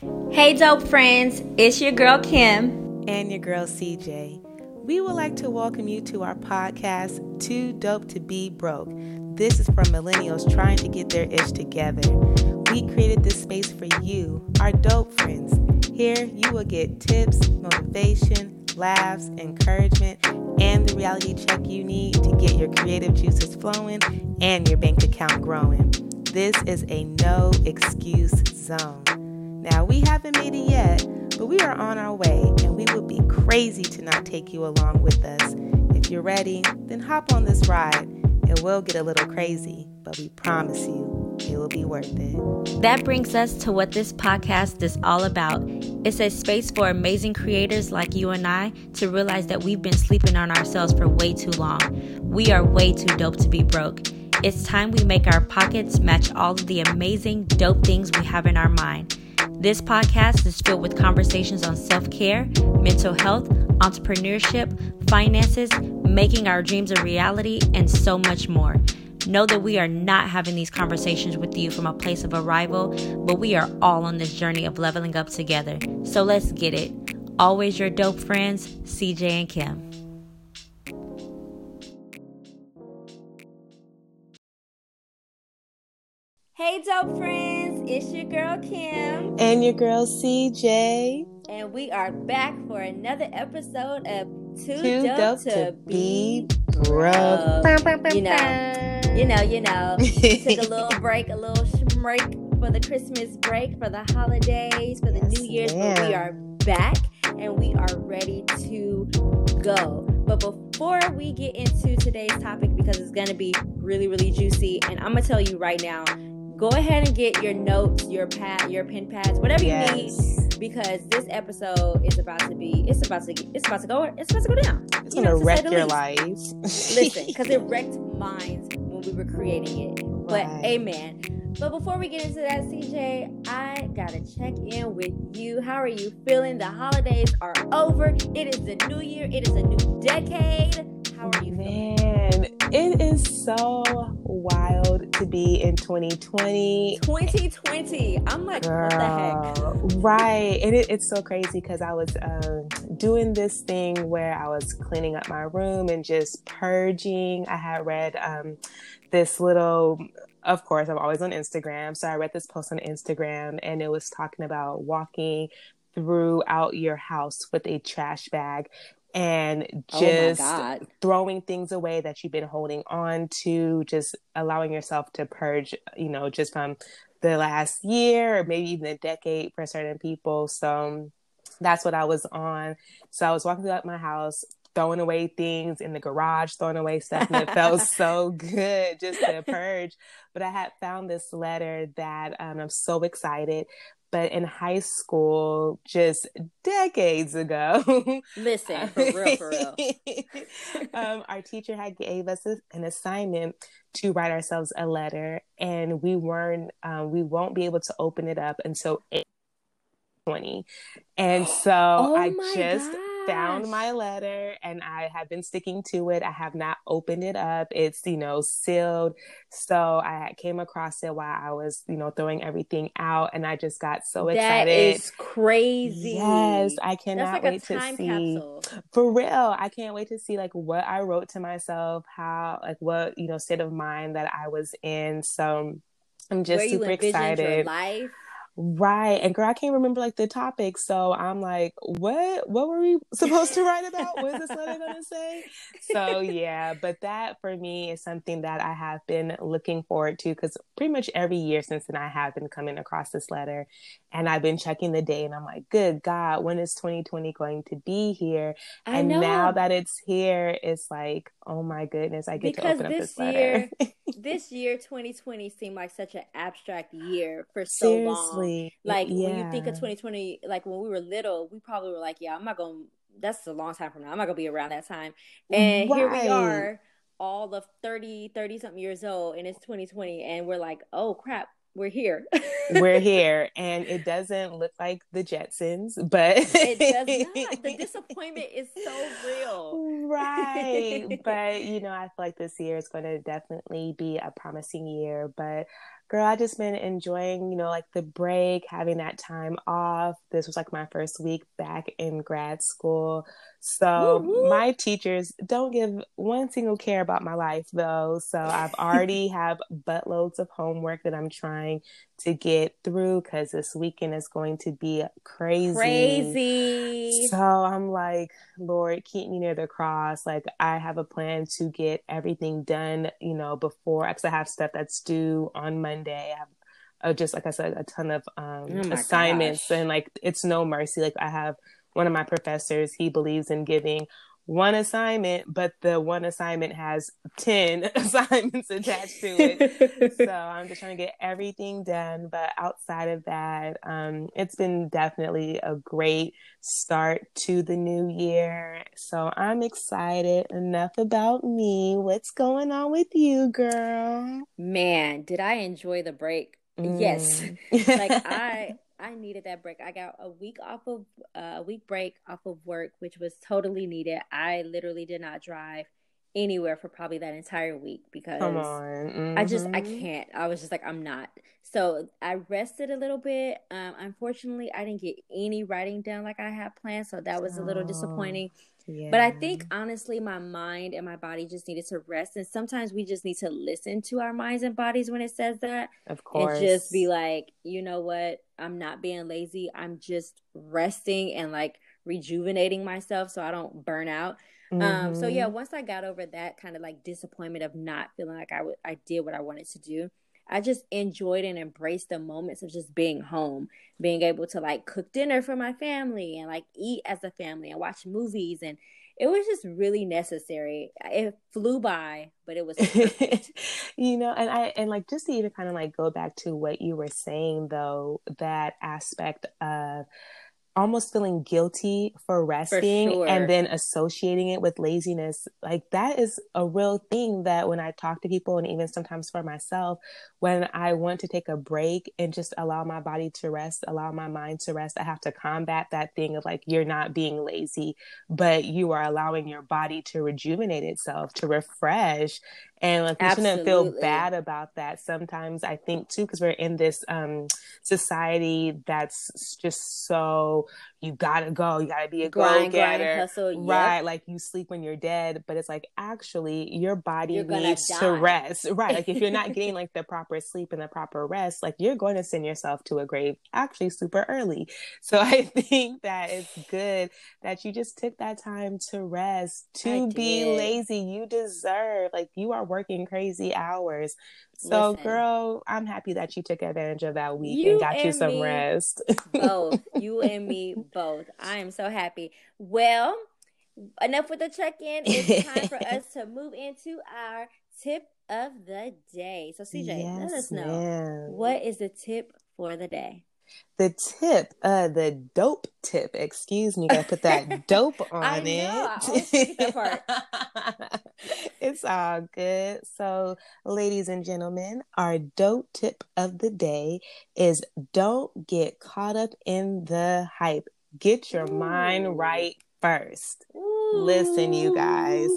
Hey, dope friends, it's your girl Kim and your girl CJ. We would like to welcome you to our podcast, Too Dope to Be Broke. This is for millennials trying to get their ish together. We created this space for you, our dope friends. Here you will get tips, motivation, laughs, encouragement, and the reality check you need to get your creative juices flowing and your bank account growing. This is a no excuse zone. Now, we haven't made it yet, but we are on our way, and we would be crazy to not take you along with us. If you're ready, then hop on this ride. It will get a little crazy, but we promise you it will be worth it. That brings us to what this podcast is all about. It's a space for amazing creators like you and I to realize that we've been sleeping on ourselves for way too long. We are way too dope to be broke. It's time we make our pockets match all of the amazing, dope things we have in our mind. This podcast is filled with conversations on self care, mental health, entrepreneurship, finances, making our dreams a reality, and so much more. Know that we are not having these conversations with you from a place of arrival, but we are all on this journey of leveling up together. So let's get it. Always your dope friends, CJ and Kim. Hey, dope friends, it's your girl Kim and your girl CJ, and we are back for another episode of Too, Too dope, dope, to, to Be Broke. You know, you know, you know. Took a little break, a little break for the Christmas break, for the holidays, for the yes, New Year's, but we are back and we are ready to go. But before we get into today's topic, because it's going to be really, really juicy, and I'm going to tell you right now, go ahead and get your notes, your pad, your pen pads, whatever yes. you need, because this episode is about to be, it's about to, it's about to go, it's about to go down. It's you gonna know, wreck your life. Listen, because it wrecked minds when we were creating it. But right. amen. But before we get into that, CJ, I gotta check in with you. How are you feeling? The holidays are over. It is the new year. It is a new decade. How are you feeling? It is so wild to be in 2020. 2020. I'm like, Girl, what the heck? right. And it, it's so crazy because I was um, doing this thing where I was cleaning up my room and just purging. I had read um, this little of course, I'm always on Instagram. So I read this post on Instagram and it was talking about walking throughout your house with a trash bag and oh just oh throwing things away that you've been holding on to, just allowing yourself to purge, you know, just from the last year or maybe even a decade for certain people. So that's what I was on. So I was walking throughout my house, throwing away things in the garage, throwing away stuff, and it felt so good just to purge. But I had found this letter that um, I'm so excited but in high school, just decades ago. Listen, for real, for real. um, our teacher had gave us a, an assignment to write ourselves a letter, and we weren't, um, we won't be able to open it up until 20. And so oh I just God found my letter and I have been sticking to it. I have not opened it up. It's, you know, sealed. So I came across it while I was, you know, throwing everything out and I just got so excited. That is crazy. Yes, I cannot like wait to see. Capsule. For real, I can't wait to see like what I wrote to myself, how like what, you know, state of mind that I was in. So I'm just super excited. life Right. And girl, I can't remember like the topic. So I'm like, what what were we supposed to write about? What is this letter gonna say? So yeah, but that for me is something that I have been looking forward to because pretty much every year since then I have been coming across this letter and I've been checking the day and I'm like, good God, when is 2020 going to be here? I and know. now that it's here, it's like, oh my goodness, I get because to open this up this year, this year 2020 seemed like such an abstract year for so Seriously. long. Like yeah. when you think of 2020, like when we were little, we probably were like, yeah, I'm not going. To, that's a long time from now. I'm not gonna be around that time. And right. here we are, all of 30, 30 something years old, and it's 2020, and we're like, oh crap, we're here. we're here, and it doesn't look like the Jetsons, but it does not. The disappointment is so real, right? but you know, I feel like this year is going to definitely be a promising year. But girl, I just been enjoying, you know, like the break, having that time off. This was like my first week back in grad school. So Woo-hoo. my teachers don't give one single care about my life though. So I've already have buttloads of homework that I'm trying to get through because this weekend is going to be crazy. Crazy. So I'm like, Lord, keep me near the cross. Like I have a plan to get everything done, you know, before because I have stuff that's due on Monday. I have uh, just like I said, a ton of um, oh assignments gosh. and like it's no mercy. Like I have one of my professors, he believes in giving one assignment, but the one assignment has 10 assignments attached to it. so I'm just trying to get everything done. But outside of that, um, it's been definitely a great start to the new year. So I'm excited. Enough about me. What's going on with you, girl? Man, did I enjoy the break? Mm. Yes. like I I needed that break. I got a week off of uh, a week break off of work, which was totally needed. I literally did not drive anywhere for probably that entire week because mm-hmm. I just I mm-hmm. can't. I was just like I'm not. So I rested a little bit. Um, unfortunately, I didn't get any writing done like I had planned, so that was a little disappointing. Yeah. But I think honestly, my mind and my body just needed to rest. And sometimes we just need to listen to our minds and bodies when it says that. Of course. And just be like, you know what? I'm not being lazy. I'm just resting and like rejuvenating myself so I don't burn out. Mm-hmm. Um, so yeah, mm-hmm. once I got over that kind of like disappointment of not feeling like I, w- I did what I wanted to do, I just enjoyed and embraced the moments of just being home, being able to like cook dinner for my family and like eat as a family and watch movies and it was just really necessary. It flew by, but it was you know, and I and like just to even kind of like go back to what you were saying though, that aspect of almost feeling guilty for resting for sure. and then associating it with laziness like that is a real thing that when i talk to people and even sometimes for myself when i want to take a break and just allow my body to rest allow my mind to rest i have to combat that thing of like you're not being lazy but you are allowing your body to rejuvenate itself to refresh and like we Absolutely. shouldn't feel bad about that sometimes i think too because we're in this um society that's just so you gotta go, you gotta be a go getter, right? Yep. Like you sleep when you're dead, but it's like actually your body needs to rest, right? Like if you're not getting like the proper sleep and the proper rest, like you're going to send yourself to a grave actually super early. So I think that it's good that you just took that time to rest, to be lazy. You deserve, like you are working crazy hours. So, Listen, girl, I'm happy that you took advantage of that week and got and you some rest. both. You and me both. I am so happy. Well, enough with the check in. It's time for us to move into our tip of the day. So, CJ, yes, let us know ma'am. what is the tip for the day? The tip, uh, the dope tip, excuse me, gotta put that dope on I it. it's all good. So, ladies and gentlemen, our dope tip of the day is don't get caught up in the hype. Get your Ooh. mind right first. Ooh. Listen, you guys,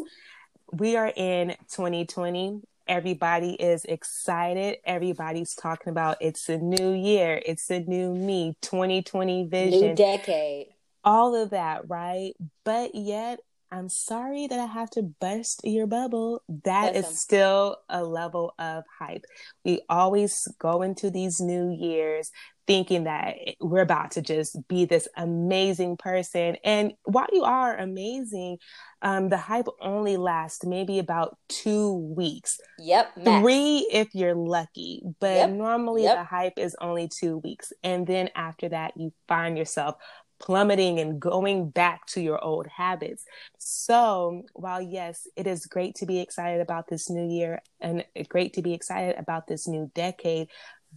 we are in 2020 Everybody is excited. Everybody's talking about it's a new year, it's a new me, 2020 vision, new decade. All of that, right? But yet, I'm sorry that I have to bust your bubble. That Listen. is still a level of hype. We always go into these new years thinking that we're about to just be this amazing person. And while you are amazing, um, the hype only lasts maybe about two weeks. Yep. Max. Three if you're lucky. But yep. normally yep. the hype is only two weeks. And then after that, you find yourself plummeting and going back to your old habits. So, while yes, it is great to be excited about this new year and great to be excited about this new decade,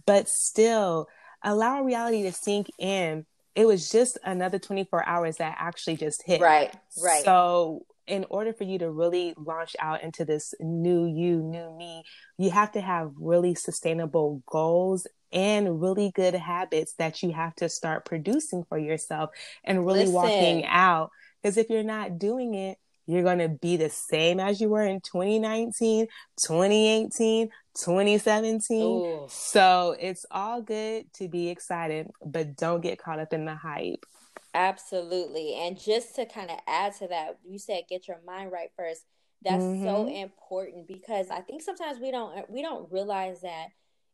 but still allow reality to sink in. It was just another 24 hours that actually just hit. Right, right. So, in order for you to really launch out into this new you, new me, you have to have really sustainable goals and really good habits that you have to start producing for yourself and really Listen. walking out. Because if you're not doing it, you're going to be the same as you were in 2019, 2018, 2017. Ooh. So it's all good to be excited, but don't get caught up in the hype. Absolutely. And just to kind of add to that, you said get your mind right first. That's mm-hmm. so important because I think sometimes we don't we don't realize that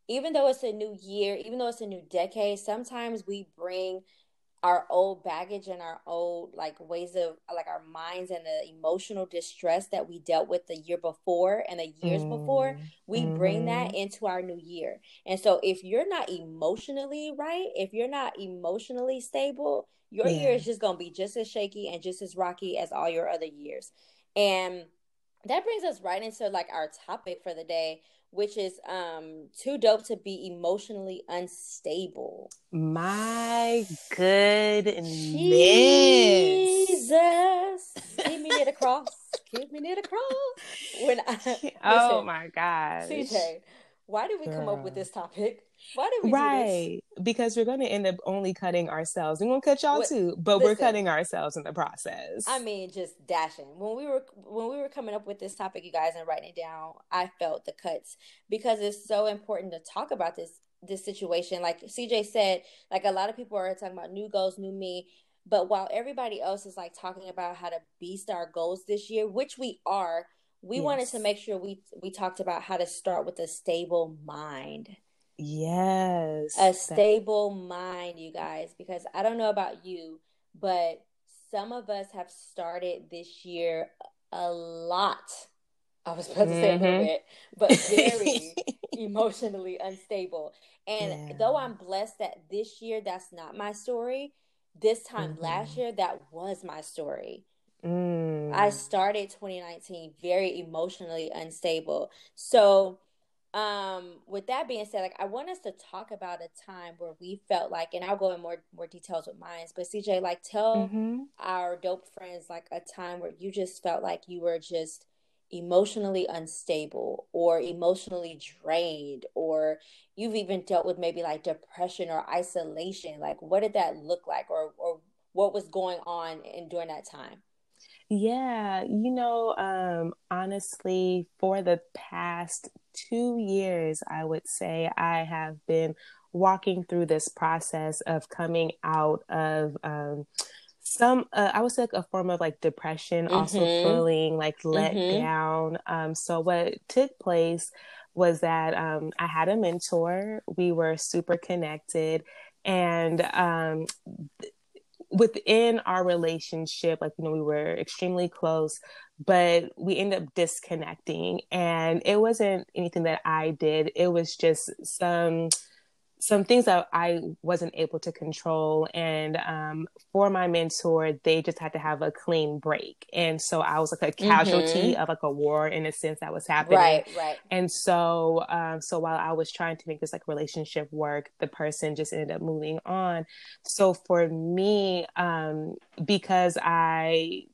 even though it's a new year, even though it's a new decade, sometimes we bring our old baggage and our old like ways of like our minds and the emotional distress that we dealt with the year before and the years mm-hmm. before we mm-hmm. bring that mm-hmm. into our new year and so if you're not emotionally right if you're not emotionally stable your yeah. year is just going to be just as shaky and just as rocky as all your other years and that brings us right into like our topic for the day which is um too dope to be emotionally unstable. My goodness. Jesus. Keep me near the cross. Keep me near the cross. When I Oh listen, my God. CJ, why did we Girl. come up with this topic? Why did we right? Because we're going to end up only cutting ourselves. We're going to cut y'all what, too, but listen, we're cutting ourselves in the process. I mean, just dashing. When we were when we were coming up with this topic, you guys, and writing it down, I felt the cuts because it's so important to talk about this this situation. Like CJ said, like a lot of people are talking about new goals, new me. But while everybody else is like talking about how to beast our goals this year, which we are, we yes. wanted to make sure we we talked about how to start with a stable mind. Yes. A stable mind, you guys, because I don't know about you, but some of us have started this year a lot. I was about to say mm-hmm. a little bit, but very emotionally unstable. And yeah. though I'm blessed that this year that's not my story, this time mm-hmm. last year that was my story. Mm. I started 2019 very emotionally unstable. So um with that being said like i want us to talk about a time where we felt like and i'll go in more more details with mine but cj like tell mm-hmm. our dope friends like a time where you just felt like you were just emotionally unstable or emotionally drained or you've even dealt with maybe like depression or isolation like what did that look like or or what was going on in during that time yeah, you know, um, honestly, for the past two years, I would say I have been walking through this process of coming out of um, some, uh, I would say, like a form of like depression, mm-hmm. also feeling like let mm-hmm. down. Um, so, what took place was that um, I had a mentor, we were super connected, and um, th- within our relationship, like, you know, we were extremely close, but we ended up disconnecting. And it wasn't anything that I did, it was just some some things that I wasn't able to control. And um, for my mentor, they just had to have a clean break. And so I was like a casualty mm-hmm. of like a war in a sense that was happening. Right, right. And so, um, so while I was trying to make this like relationship work, the person just ended up moving on. So for me, um, because I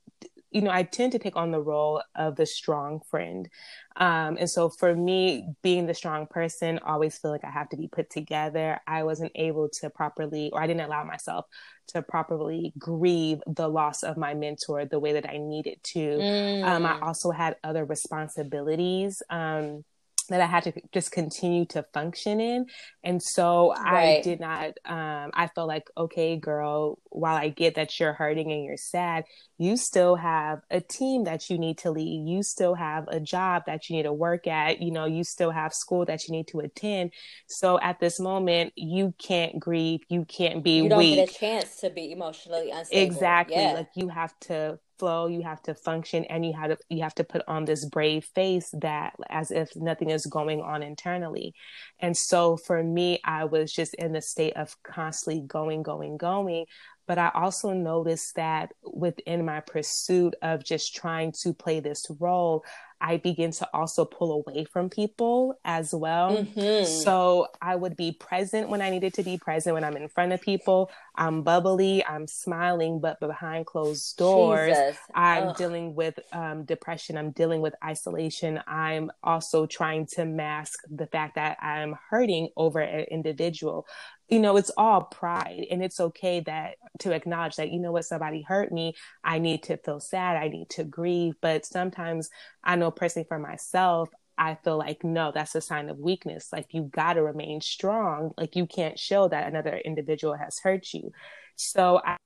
you know, I tend to take on the role of the strong friend. Um, and so for me, being the strong person, always feel like I have to be put together. I wasn't able to properly, or I didn't allow myself to properly grieve the loss of my mentor the way that I needed to. Mm. Um, I mm. also had other responsibilities. Um, that I had to just continue to function in. And so right. I did not, um, I felt like, okay, girl, while I get that you're hurting and you're sad, you still have a team that you need to lead. You still have a job that you need to work at. You know, you still have school that you need to attend. So at this moment, you can't grieve. You can't be weak. you don't weak. get a chance to be emotionally unstable. Exactly. Yeah. Like you have to flow you have to function and you have to you have to put on this brave face that as if nothing is going on internally. And so for me i was just in the state of constantly going going going. But I also noticed that within my pursuit of just trying to play this role, I begin to also pull away from people as well. Mm-hmm. So I would be present when I needed to be present when I'm in front of people. I'm bubbly, I'm smiling, but behind closed doors, Jesus. I'm Ugh. dealing with um, depression, I'm dealing with isolation. I'm also trying to mask the fact that I'm hurting over an individual you know, it's all pride and it's okay that to acknowledge that, you know what, somebody hurt me. I need to feel sad. I need to grieve. But sometimes I know personally for myself, I feel like, no, that's a sign of weakness. Like you got to remain strong. Like you can't show that another individual has hurt you. So I,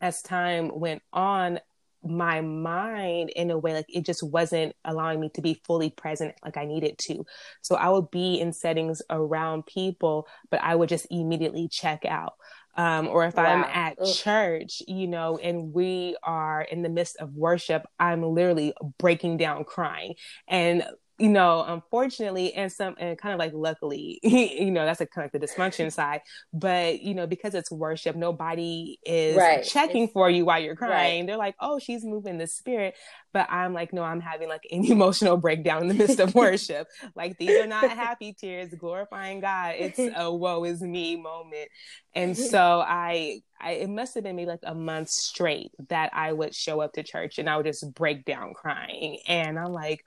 as time went on, my mind in a way like it just wasn't allowing me to be fully present like I needed to. So I would be in settings around people, but I would just immediately check out. Um, or if wow. I'm at Ugh. church, you know, and we are in the midst of worship, I'm literally breaking down crying. And you know, unfortunately, and some, and kind of like luckily, you know, that's a kind of the dysfunction side. But you know, because it's worship, nobody is right. checking it's, for you while you're crying. Right. They're like, "Oh, she's moving the spirit," but I'm like, "No, I'm having like an emotional breakdown in the midst of worship. like these are not happy tears, glorifying God. It's a woe is me moment." And so I, I, it must have been maybe like a month straight that I would show up to church and I would just break down crying, and I'm like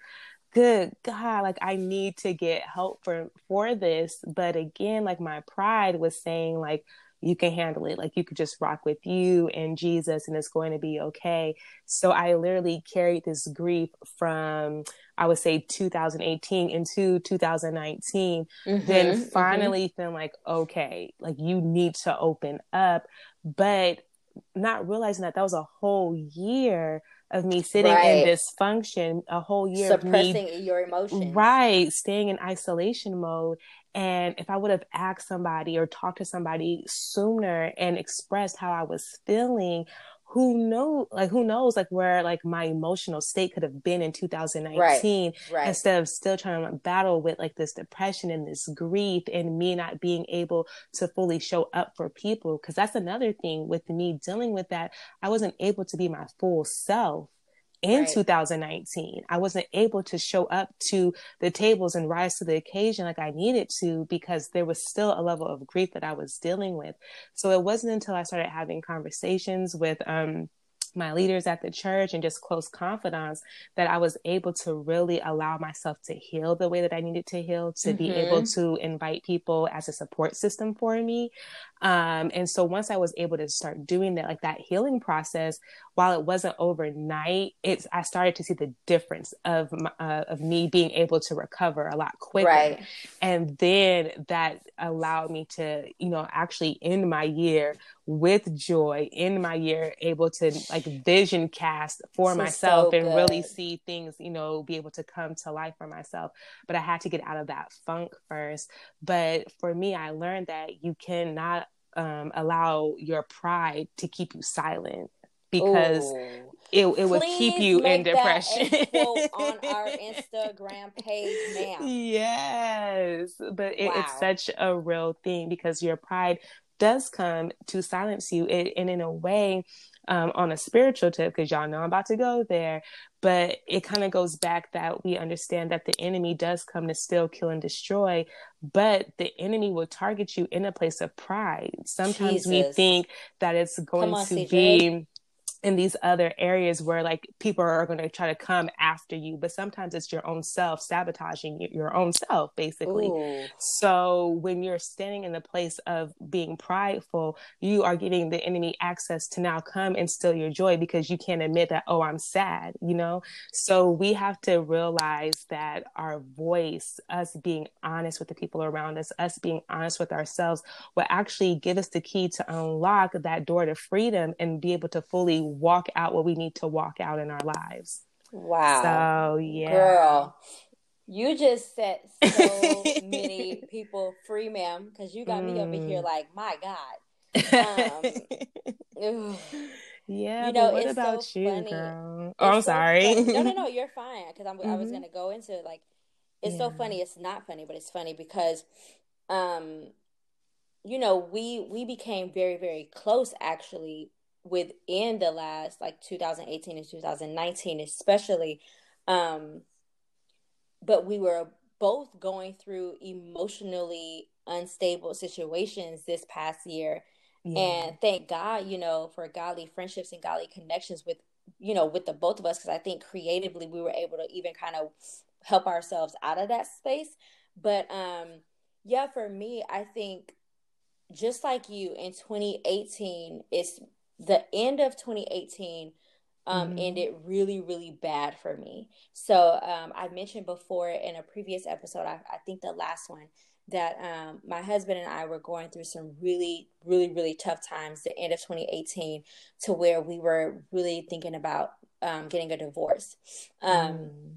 good god like i need to get help for for this but again like my pride was saying like you can handle it like you could just rock with you and jesus and it's going to be okay so i literally carried this grief from i would say 2018 into 2019 mm-hmm, then mm-hmm. finally mm-hmm. feeling like okay like you need to open up but not realizing that that was a whole year of me sitting right. in dysfunction a whole year suppressing me, your emotions right staying in isolation mode and if i would have asked somebody or talked to somebody sooner and expressed how i was feeling who know like who knows like where like my emotional state could have been in 2019 right, right. instead of still trying to battle with like this depression and this grief and me not being able to fully show up for people. Because that's another thing with me dealing with that. I wasn't able to be my full self in right. 2019. I wasn't able to show up to the tables and rise to the occasion like I needed to because there was still a level of grief that I was dealing with. So it wasn't until I started having conversations with um, my leaders at the church and just close confidants that I was able to really allow myself to heal the way that I needed to heal, to mm-hmm. be able mm-hmm. to invite people as a support system for me. Um, and so once I was able to start doing that, like that healing process, while it wasn't overnight, it's I started to see the difference of uh, of me being able to recover a lot quicker, right. and then that allowed me to, you know, actually end my year with joy, end my year able to like vision cast for this myself so and really see things, you know, be able to come to life for myself. But I had to get out of that funk first. But for me, I learned that you cannot um, allow your pride to keep you silent because Ooh. it, it would keep you in depression. on our Instagram page now. Yes, but it, wow. it's such a real thing because your pride does come to silence you, it, and in a way, um, on a spiritual tip, because y'all know I'm about to go there, but it kind of goes back that we understand that the enemy does come to steal, kill, and destroy, but the enemy will target you in a place of pride. Sometimes Jesus. we think that it's going on, to CJ. be in these other areas where like people are going to try to come after you but sometimes it's your own self sabotaging your own self basically Ooh. so when you're standing in the place of being prideful you are giving the enemy access to now come and steal your joy because you can't admit that oh i'm sad you know so we have to realize that our voice us being honest with the people around us us being honest with ourselves will actually give us the key to unlock that door to freedom and be able to fully walk out what we need to walk out in our lives. Wow. So, yeah. Girl, you just set so many people free, ma'am, because you got mm. me over here mm. like, my God. Um, yeah, you know, what about so you, funny. girl? Oh, I'm so sorry. Funny. No, no, no, you're fine. Because mm-hmm. I was mm-hmm. gonna go into like, it's yeah. so funny. It's not funny, but it's funny because, um, you know, we we became very very close actually within the last like 2018 and 2019 especially Um, but we were both going through emotionally unstable situations this past year. Yeah. And thank God, you know, for godly friendships and godly connections with, you know, with the both of us, because I think creatively we were able to even kind of help ourselves out of that space. But um, yeah, for me, I think just like you in 2018, it's the end of 2018 um, mm-hmm. ended really, really bad for me. So um, I mentioned before in a previous episode, I, I think the last one, that um, my husband and I were going through some really, really, really tough times the end of 2018 to where we were really thinking about um, getting a divorce. Um, mm.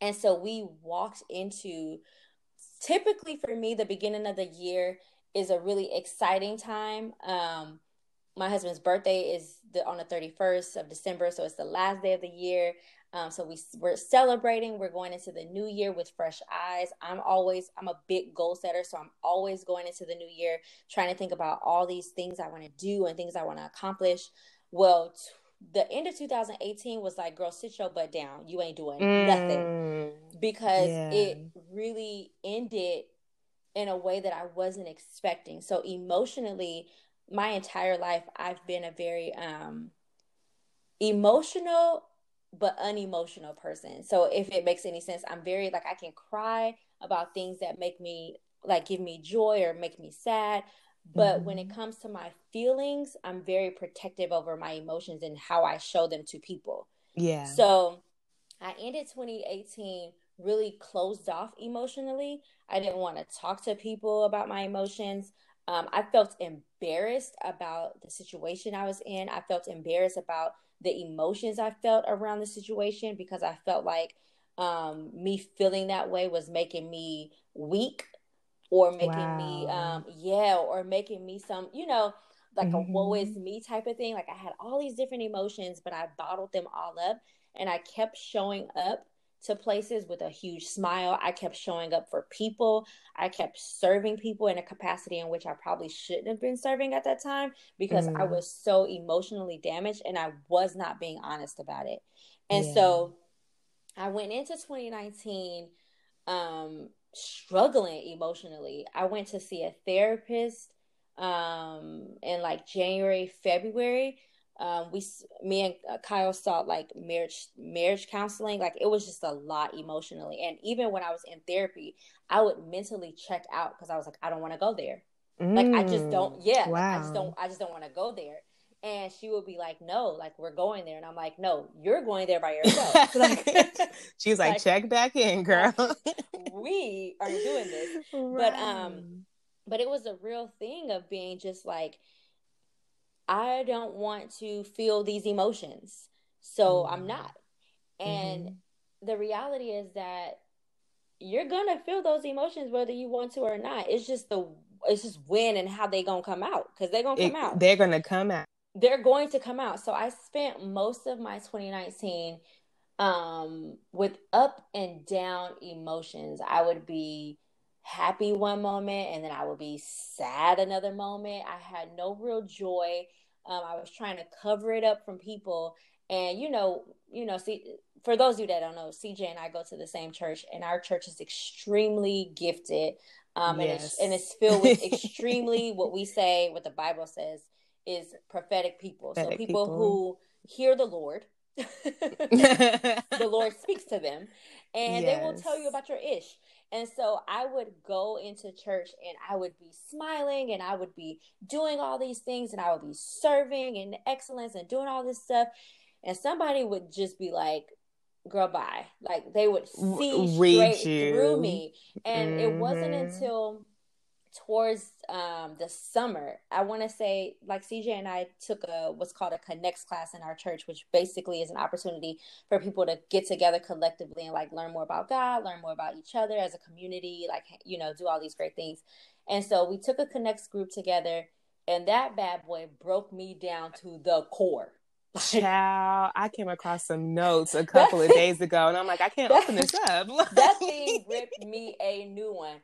And so we walked into typically for me, the beginning of the year is a really exciting time. Um, my husband's birthday is the, on the 31st of December, so it's the last day of the year. Um, so we we're celebrating. We're going into the new year with fresh eyes. I'm always I'm a big goal setter, so I'm always going into the new year trying to think about all these things I want to do and things I want to accomplish. Well, t- the end of 2018 was like, girl, sit your butt down. You ain't doing mm, nothing because yeah. it really ended in a way that I wasn't expecting. So emotionally, my entire life, I've been a very um emotional but unemotional person. So if it makes any sense, I'm very like I can cry about things that make me like give me joy or make me sad. But mm-hmm. when it comes to my feelings, I'm very protective over my emotions and how I show them to people. Yeah. So I ended 2018 really closed off emotionally. I didn't want to talk to people about my emotions. Um, I felt embarrassed about the situation I was in. I felt embarrassed about the emotions I felt around the situation because I felt like um, me feeling that way was making me weak or making wow. me, um, yeah, or making me some, you know, like mm-hmm. a woe is mm-hmm. me type of thing. Like I had all these different emotions, but I bottled them all up and I kept showing up to places with a huge smile. I kept showing up for people. I kept serving people in a capacity in which I probably shouldn't have been serving at that time because mm. I was so emotionally damaged and I was not being honest about it. And yeah. so I went into 2019 um, struggling emotionally. I went to see a therapist um, in like January, February um, we me and uh, Kyle sought like marriage marriage counseling. Like it was just a lot emotionally, and even when I was in therapy, I would mentally check out because I was like, I don't want to go there. Mm, like I just don't. Mm, yeah, wow. I just don't. I just don't want to go there. And she would be like, "No, like we're going there," and I'm like, "No, you're going there by yourself." like, She's like, like, "Check back in, girl. we are doing this." Right. But um, but it was a real thing of being just like I don't want to feel these emotions. So mm-hmm. I'm not. And mm-hmm. the reality is that you're gonna feel those emotions whether you want to or not. It's just the it's just when and how they gonna come out because they're gonna come it, out. They're gonna come out. They're going to come out. So I spent most of my 2019 um with up and down emotions. I would be happy one moment and then I would be sad another moment. I had no real joy. Um, I was trying to cover it up from people, and you know, you know, see, for those of you that don't know, CJ and I go to the same church, and our church is extremely gifted, um, yes. and it's and it's filled with extremely what we say, what the Bible says is prophetic people. Prophetic so people, people who hear the Lord. the Lord speaks to them, and yes. they will tell you about your ish. And so I would go into church and I would be smiling and I would be doing all these things and I would be serving and excellence and doing all this stuff. And somebody would just be like, girl, bye. Like they would see Read straight you. through me. And mm-hmm. it wasn't mm-hmm. until towards um, the summer. I want to say, like CJ and I took a what's called a connects class in our church, which basically is an opportunity for people to get together collectively and like learn more about God, learn more about each other as a community, like you know, do all these great things. And so we took a connects group together, and that bad boy broke me down to the core. Child, I came across some notes a couple of days ago, and I'm like, I can't open this up. that thing ripped me a new one.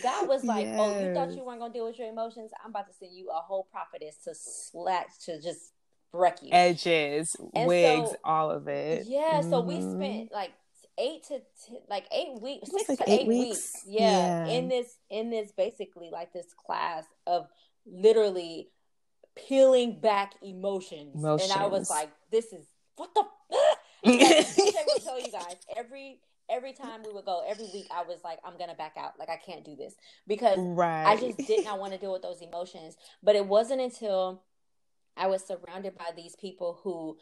God was like, yes. "Oh, you thought you weren't gonna deal with your emotions? I'm about to send you a whole prophetess to slash to just wreck you, edges, and wigs, so, all of it." Yeah, mm-hmm. so we mm-hmm. spent like eight to t- like eight weeks, six like to eight eight, weeks. weeks. Yeah, Yeah. in this in this basically like this class of literally peeling back emotions, and I was like, this is what the. I will tell you guys every every time we would go every week I was like I'm gonna back out like I can't do this because right. I just did not want to deal with those emotions. But it wasn't until I was surrounded by these people who,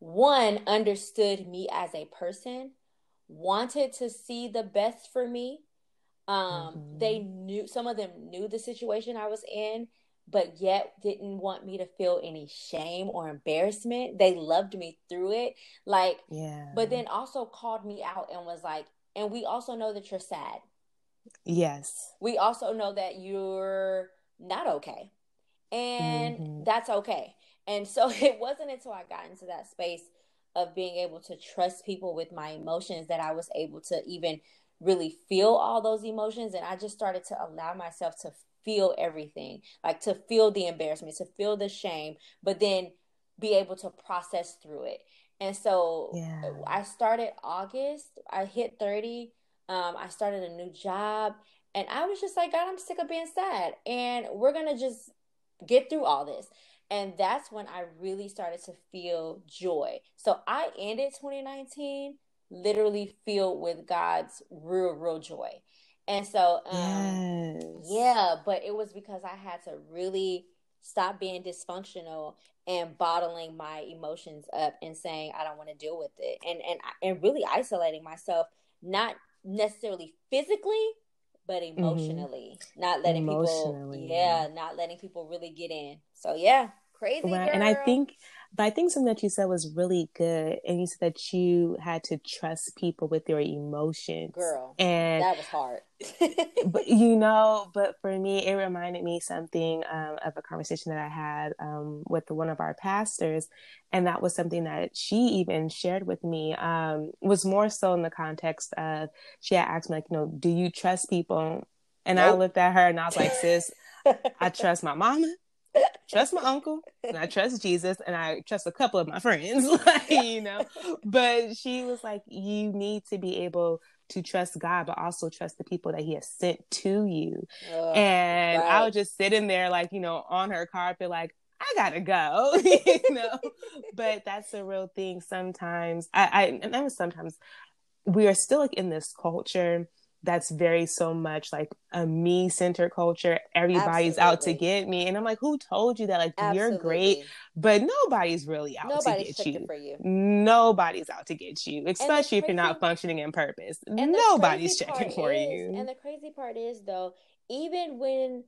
one, understood me as a person, wanted to see the best for me. Um, Mhm. They knew, some of them knew the situation I was in, but yet didn't want me to feel any shame or embarrassment. They loved me through it. Like, Yeah. but then also called me out and was like, and we also know that you're sad yes. we also know that you're not okay and Mhm. that's okay and so it wasn't until i got into that space of being able to trust people with my emotions that i was able to even really feel all those emotions and i just started to allow myself to feel everything like to feel the embarrassment to feel the shame but then be able to process through it and so Yeah. i started august i hit 30 um, I started a new job, and I was just like, God, I'm sick of being sad, and we're gonna just get through all this. And that's when I really started to feel joy. So I ended 2019 literally filled with God's real, real joy. And so, um, yes. yeah, but it was because I had to really stop being dysfunctional and bottling my emotions up and saying I don't want to deal with it, and and and really isolating myself, not necessarily physically, but emotionally, not letting people, Mm-hmm. Yeah, not letting people really get in. So yeah, crazy. Right. And I think, but I think something that you said was really good. And you said that you had to trust people with your emotions. girl, And that was hard. but you know, but for me, it reminded me something um, of a conversation that I had um, with one of our pastors, and that was something that she even shared with me. Um, was more so in the context of she had asked me like, you know, do you trust people? And I looked at her and I was like, sis, I trust my mama, trust my uncle, and I trust Jesus, and I trust a couple of my friends, like, you know. But she was like, you need to be able to trust God, but also trust the people that He has sent to you. Ugh, And I right. was just sitting there, like, you know, on her carpet, like, I gotta go, you know. but that's a real thing. Sometimes I, I and that was sometimes we are still like in this culture that's very so much like a me centered culture. Everybody's out to get me. And I'm like, who told you that? Like, you're great, but nobody's really out Nobody's to get you. for you. Nobody's out to get you, especially if you're not functioning in purpose. Nobody's checking for is- you. And the crazy part is though, even when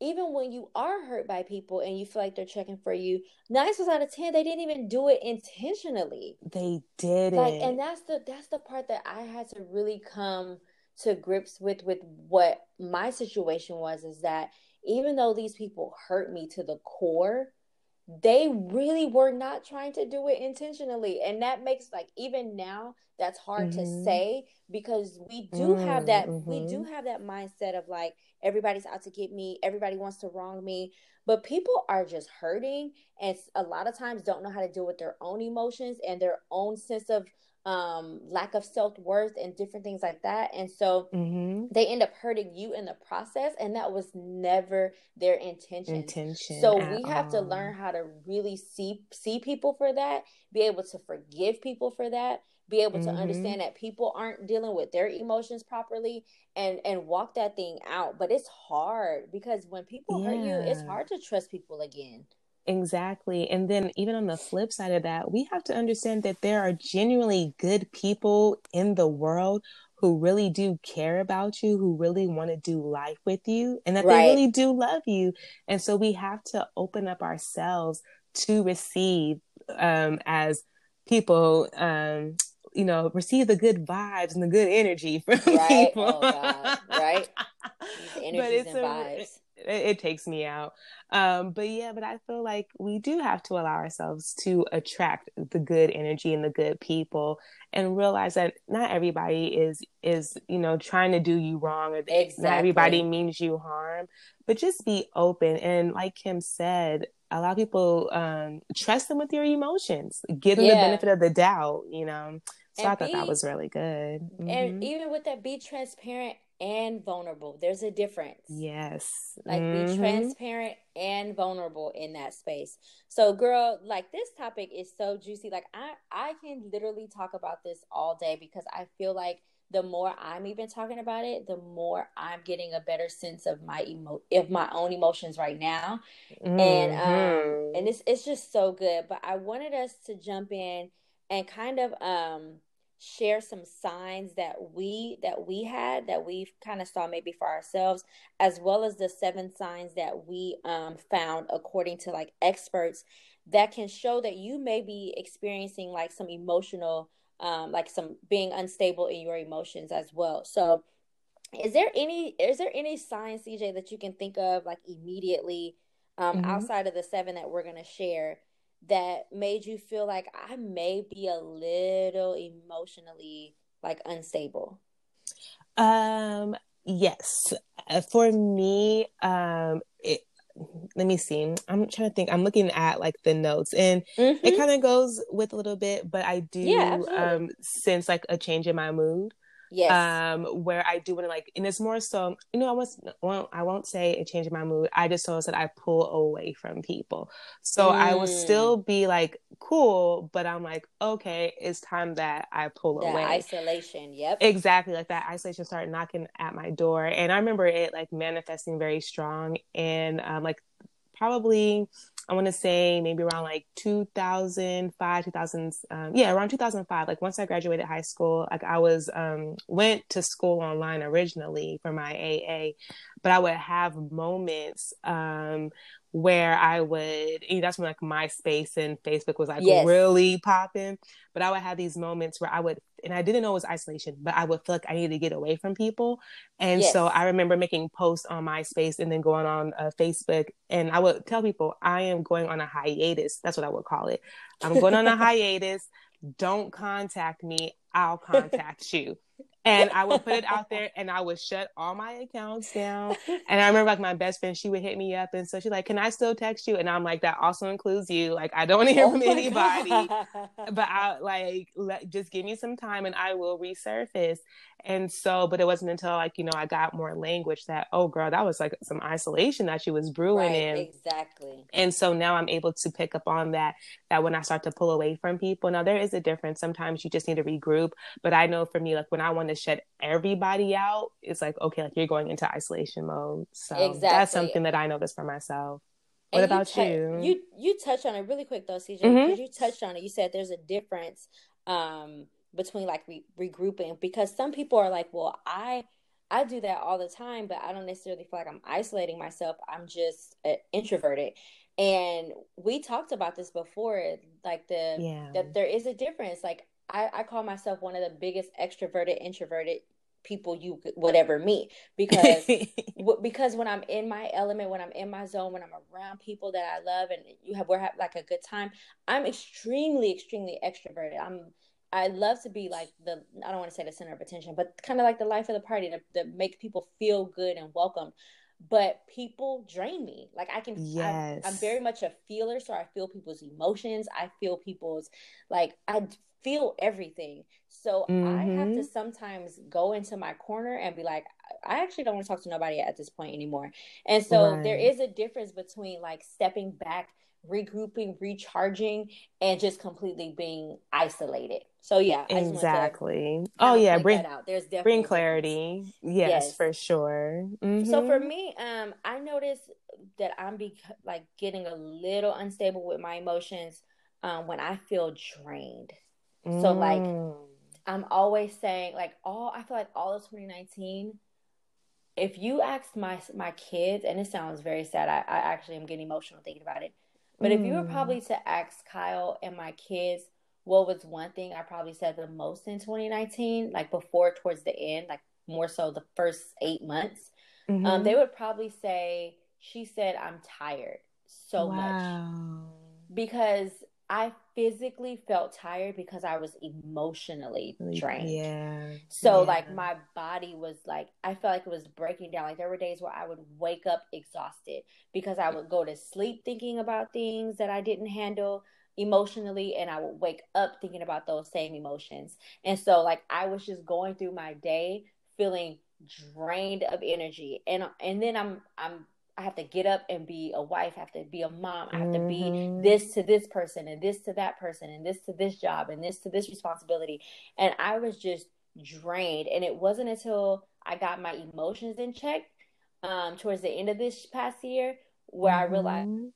even when you are hurt by people and you feel like they're checking for you, nine times out of ten, they didn't even do it intentionally. they did Like, and that's the that's the part that I had to really come to grips with with what my situation was is that even though these people hurt me to the core, they really were not trying to do it intentionally. And that makes like even now that's hard to Mhm. say because we do have that Mm, we do have that mindset of like everybody's out to get me, everybody wants to wrong me, but people are just hurting and a lot of times don't know how to deal with their own emotions and their own sense of um lack of self-worth and different things like that. And so Mhm. they end up hurting you in the process and that was never their intention. intention. So we have to learn how to really see see people for that, be able to forgive people for that, be able to Mhm. understand that people aren't dealing with their emotions properly and and walk that thing out. But it's hard because when people hurt you, it's hard to trust people again. Exactly. And then even on the flip side of that, we have to understand that there are genuinely good people in the world who really do care about you, who really want to do life with you, and that Right. they really do love you. And so we have to open up ourselves to receive um as people um you know receive the good vibes and the good energy from Right? people. Oh. Right? These But energies it's and a- vibes. It, it takes me out. Um, but yeah, but I feel like we do have to allow ourselves to attract the good energy and the good people and realize that not everybody is is, you know, trying to do you wrong or Exactly. not everybody means you harm, but just be open and like Kim said, allow people um trust them with your emotions. Give them the benefit of the doubt, you know. So and I thought be, that was really good. Mm-hmm. And even with that, be transparent and vulnerable. There's a difference. Yes. Like mm-hmm. be transparent and vulnerable in that space. So girl, like this topic is so juicy. Like I I can literally talk about this all day because I feel like the more I'm even talking about it, the more I'm getting a better sense of my emo of my own emotions right now. Mm-hmm. And um mm-hmm. and it's it's just so good. But I wanted us to jump in and kind of um share some signs that we that we had that we kind of saw maybe for ourselves as well as the seven signs that we um, found according to like experts that can show that you may be experiencing like some emotional um, like some being unstable in your emotions as well so is there any is there any signs cj that you can think of like immediately um, mm-hmm. outside of the seven that we're going to share that made you feel like I may be a little emotionally like unstable? Um yes. Uh, for me um it let me see. I'm trying to think. I'm looking at like the notes and mm-hmm. it kind of goes with a little bit, but I do yeah, um sense like a change in my mood. Yes. Um, where I do want to like, and it's more so, you know, I was, well, I won't say it changed my mood. I just noticed that I pull away from people. So mm. I will still be like cool, but I'm like, okay, it's time that I pull that away. Isolation. Yep. Exactly. Like that isolation started knocking at my door. And I remember it like manifesting very strong and um, like probably I want to say maybe around like 2005, 2000, um, yeah, around 2005. Like once I graduated high school, like I was, um, went to school online originally for my AA, but I would have moments, um, where I would, you know, that's when like MySpace and Facebook was like yes. really popping. But I would have these moments where I would, and I didn't know it was isolation, but I would feel like I needed to get away from people. And yes. so I remember making posts on MySpace and then going on uh, Facebook, and I would tell people I am going on a hiatus. That's what I would call it. I'm going on a hiatus. Don't contact me. I'll contact you and I would put it out there and I would shut all my accounts down. And I remember like my best friend, she would hit me up and so she's like, Can I still text you? And I'm like, That also includes you. Like I don't want to hear oh from anybody. but I like let just give me some time and I will resurface. And so, but it wasn't until like, you know, I got more language that, oh girl, that was like some isolation that she was brewing right, in. Exactly. And so now I'm able to pick up on that, that when I start to pull away from people, now there is a difference. Sometimes you just need to regroup. But I know for me, like when I want to shut everybody out, it's like, okay, like you're going into isolation mode. So exactly. that's something that I noticed for myself. What and about you, you? You you touched on it really quick though, CJ. Mm-hmm. Because you touched on it. You said there's a difference um, between like re- regrouping because some people are like, well, I I do that all the time, but I don't necessarily feel like I'm isolating myself. I'm just uh, introverted. And we talked about this before, like the yeah. that there is a difference. Like I, I call myself one of the biggest extroverted, introverted people you would ever meet because w- because when I'm in my element, when I'm in my zone, when I'm around people that I love and you have we're having like a good time, I'm extremely, extremely extroverted. I'm I love to be like the I don't want to say the center of attention, but kind of like the life of the party to, to make people feel good and welcome. But people drain me. Like I can, yes. I, I'm very much a feeler, so I feel people's emotions. I feel people's like I feel everything. So mm-hmm. I have to mm-hmm. sometimes go into my corner and be like, I actually don't want to talk to nobody at this point anymore. And so right. there is a difference between like stepping back, regrouping, recharging, and just completely being isolated. So yeah, exactly. Oh yeah, bring out. There's definitely bring clarity. Yes, yes, for sure. Mm-hmm. So for me, um, I noticed that I'm be like getting a little unstable with my emotions um, when I feel drained. So like mm. I'm always saying like all I feel like all of 2019 if you asked my my kids and it sounds very sad I, I actually am getting emotional thinking about it but mm. if you were probably mm. to ask Kyle and my kids what was one thing I probably said the most in 2019 like before towards the end like more so the first 8 months mm-hmm. um, they would probably say she said I'm tired so wow. much because I physically felt tired because I was emotionally drained. Yeah. So yeah. like my body was like I felt like it was breaking down. Like there were days where I would wake up exhausted because I would go to sleep thinking about things that I didn't handle emotionally and I would wake up thinking about those same emotions. And so like I was just going through my day feeling drained of energy and and then I'm I'm I have to get up and be a wife, I have to be a mom, I have to be mm-hmm. this to this person and this to that person and this to this job and this to this responsibility. And I was just drained. And it wasn't until I got my emotions in check um, towards the end of this past year where mm-hmm. I realized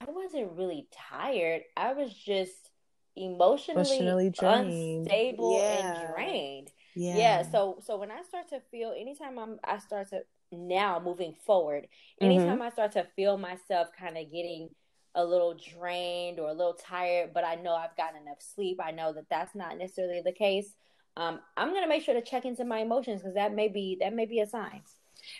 I wasn't really tired. I was just emotionally, emotionally unstable yeah. and drained. Yeah. yeah. So so when I start to feel anytime I'm I start to now moving forward, anytime mm-hmm. I start to feel myself kind of getting a little drained or a little tired, but I know I've gotten enough sleep. I know that that's not necessarily the case. Um, I'm gonna make sure to check into my emotions because that may be that may be a sign.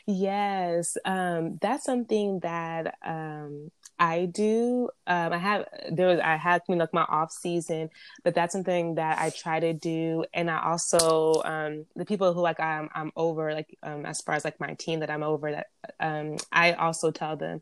Yes, um, that's something that um, I do. Um, I have there was I had you know, like my off season, but that's something that I try to do. And I also um, the people who like I'm I'm over like um, as far as like my team that I'm over that um, I also tell them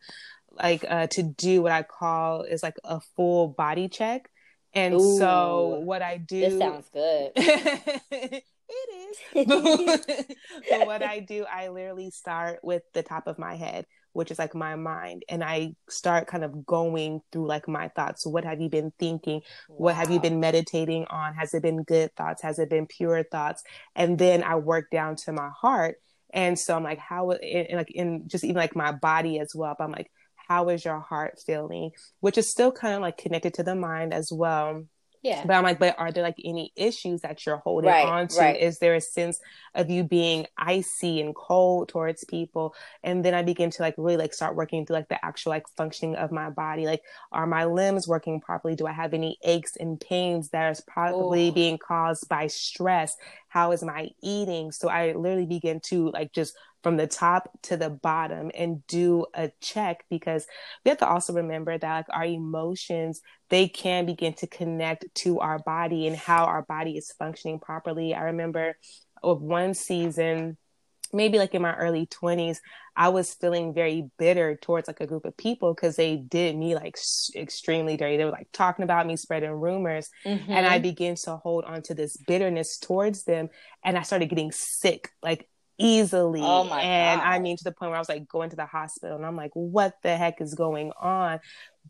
like uh, to do what I call is like a full body check. And Ooh, so what I do This sounds good. it is. but what I do, I literally start with the top of my head, which is like my mind, and I start kind of going through like my thoughts. What have you been thinking? Wow. What have you been meditating on? Has it been good thoughts? Has it been pure thoughts? And then I work down to my heart. And so I'm like, how, And like in just even like my body as well. But I'm like, how is your heart feeling? Which is still kind of like connected to the mind as well yeah. But I'm like, but are there like any issues that you're holding right, on to? Right. Is there a sense of you being icy and cold towards people? And then I begin to like really like start working through like the actual like functioning of my body. Like, are my limbs working properly? Do I have any aches and pains that is probably Ooh. being caused by stress? How is my eating? So I literally begin to like just from the top to the bottom and do a check because we have to also remember that like our emotions they can begin to connect to our body and how our body is functioning properly i remember of one season maybe like in my early 20s i was feeling very bitter towards like a group of people because they did me like s- extremely dirty they were like talking about me spreading rumors mm-hmm. and i began to hold on to this bitterness towards them and i started getting sick like Oh easily. Oh my and God. I mean, to the point where I was like going to the hospital and I'm like, what the heck is going on?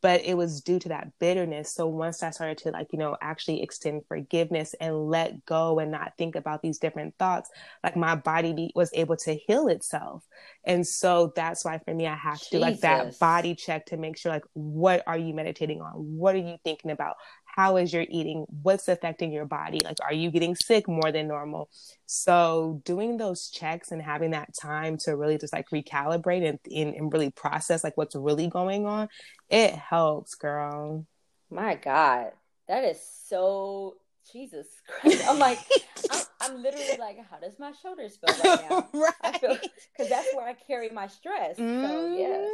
But it was due to that bitterness. So once I started to like, you know, actually extend forgiveness and let go and not think about these different thoughts, like my body be- was able to heal itself. And so that's why for me, I have to do like that body check to make sure like, what are you meditating on? What are you thinking about? How is your eating? What's affecting your body? Like are you getting sick more than normal? So doing those checks and having that time to really just like recalibrate and, and, and really process like what's really going on it helps girl. My god. That is so Jesus Christ. I'm like, I'm, I'm, literally like, how does my shoulders feel right now? right. I feel because that's where I carry my stress. Mm, so yes.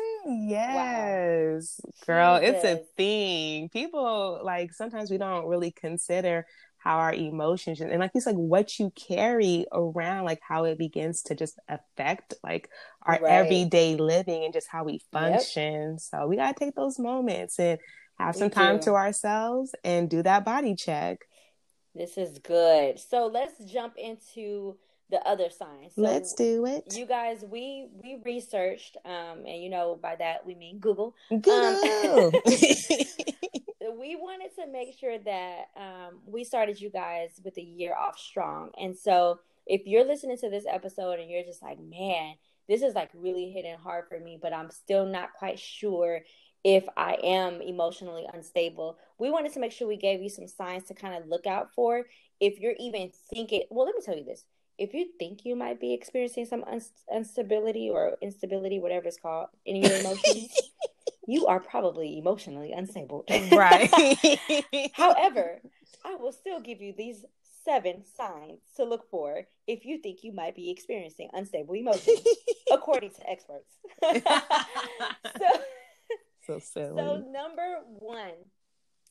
Yes. Wow. Girl, Jesus. it's a thing. People like sometimes we don't really consider how our emotions and like it's like what you carry around, like how it begins to just affect like our right. everyday living and just how we function. Yep. So we gotta take those moments and have some time to ourselves and do that body check. This is good. So let's jump into the other signs. So let's do it. You guys, we we researched, um, and you know by that we mean Google. Google. Um, we wanted to make sure that um, we started you guys with a year off strong, and so if you're listening to this episode and you're just like, man, this is like really hitting hard for me, but I'm still not quite sure if I am emotionally unstable. We wanted to make sure we gave you some signs to kind of look out for. If you're even thinking, well, let me tell you this. If you think you might be experiencing some instability or instability, whatever it's called, in your emotions, you are probably emotionally unstable. Right. However, I will still give you these seven signs to look for if you think you might be experiencing unstable emotions, according to experts. so, so silly. So number one,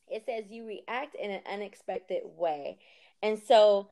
it says you react in an unexpected way. And so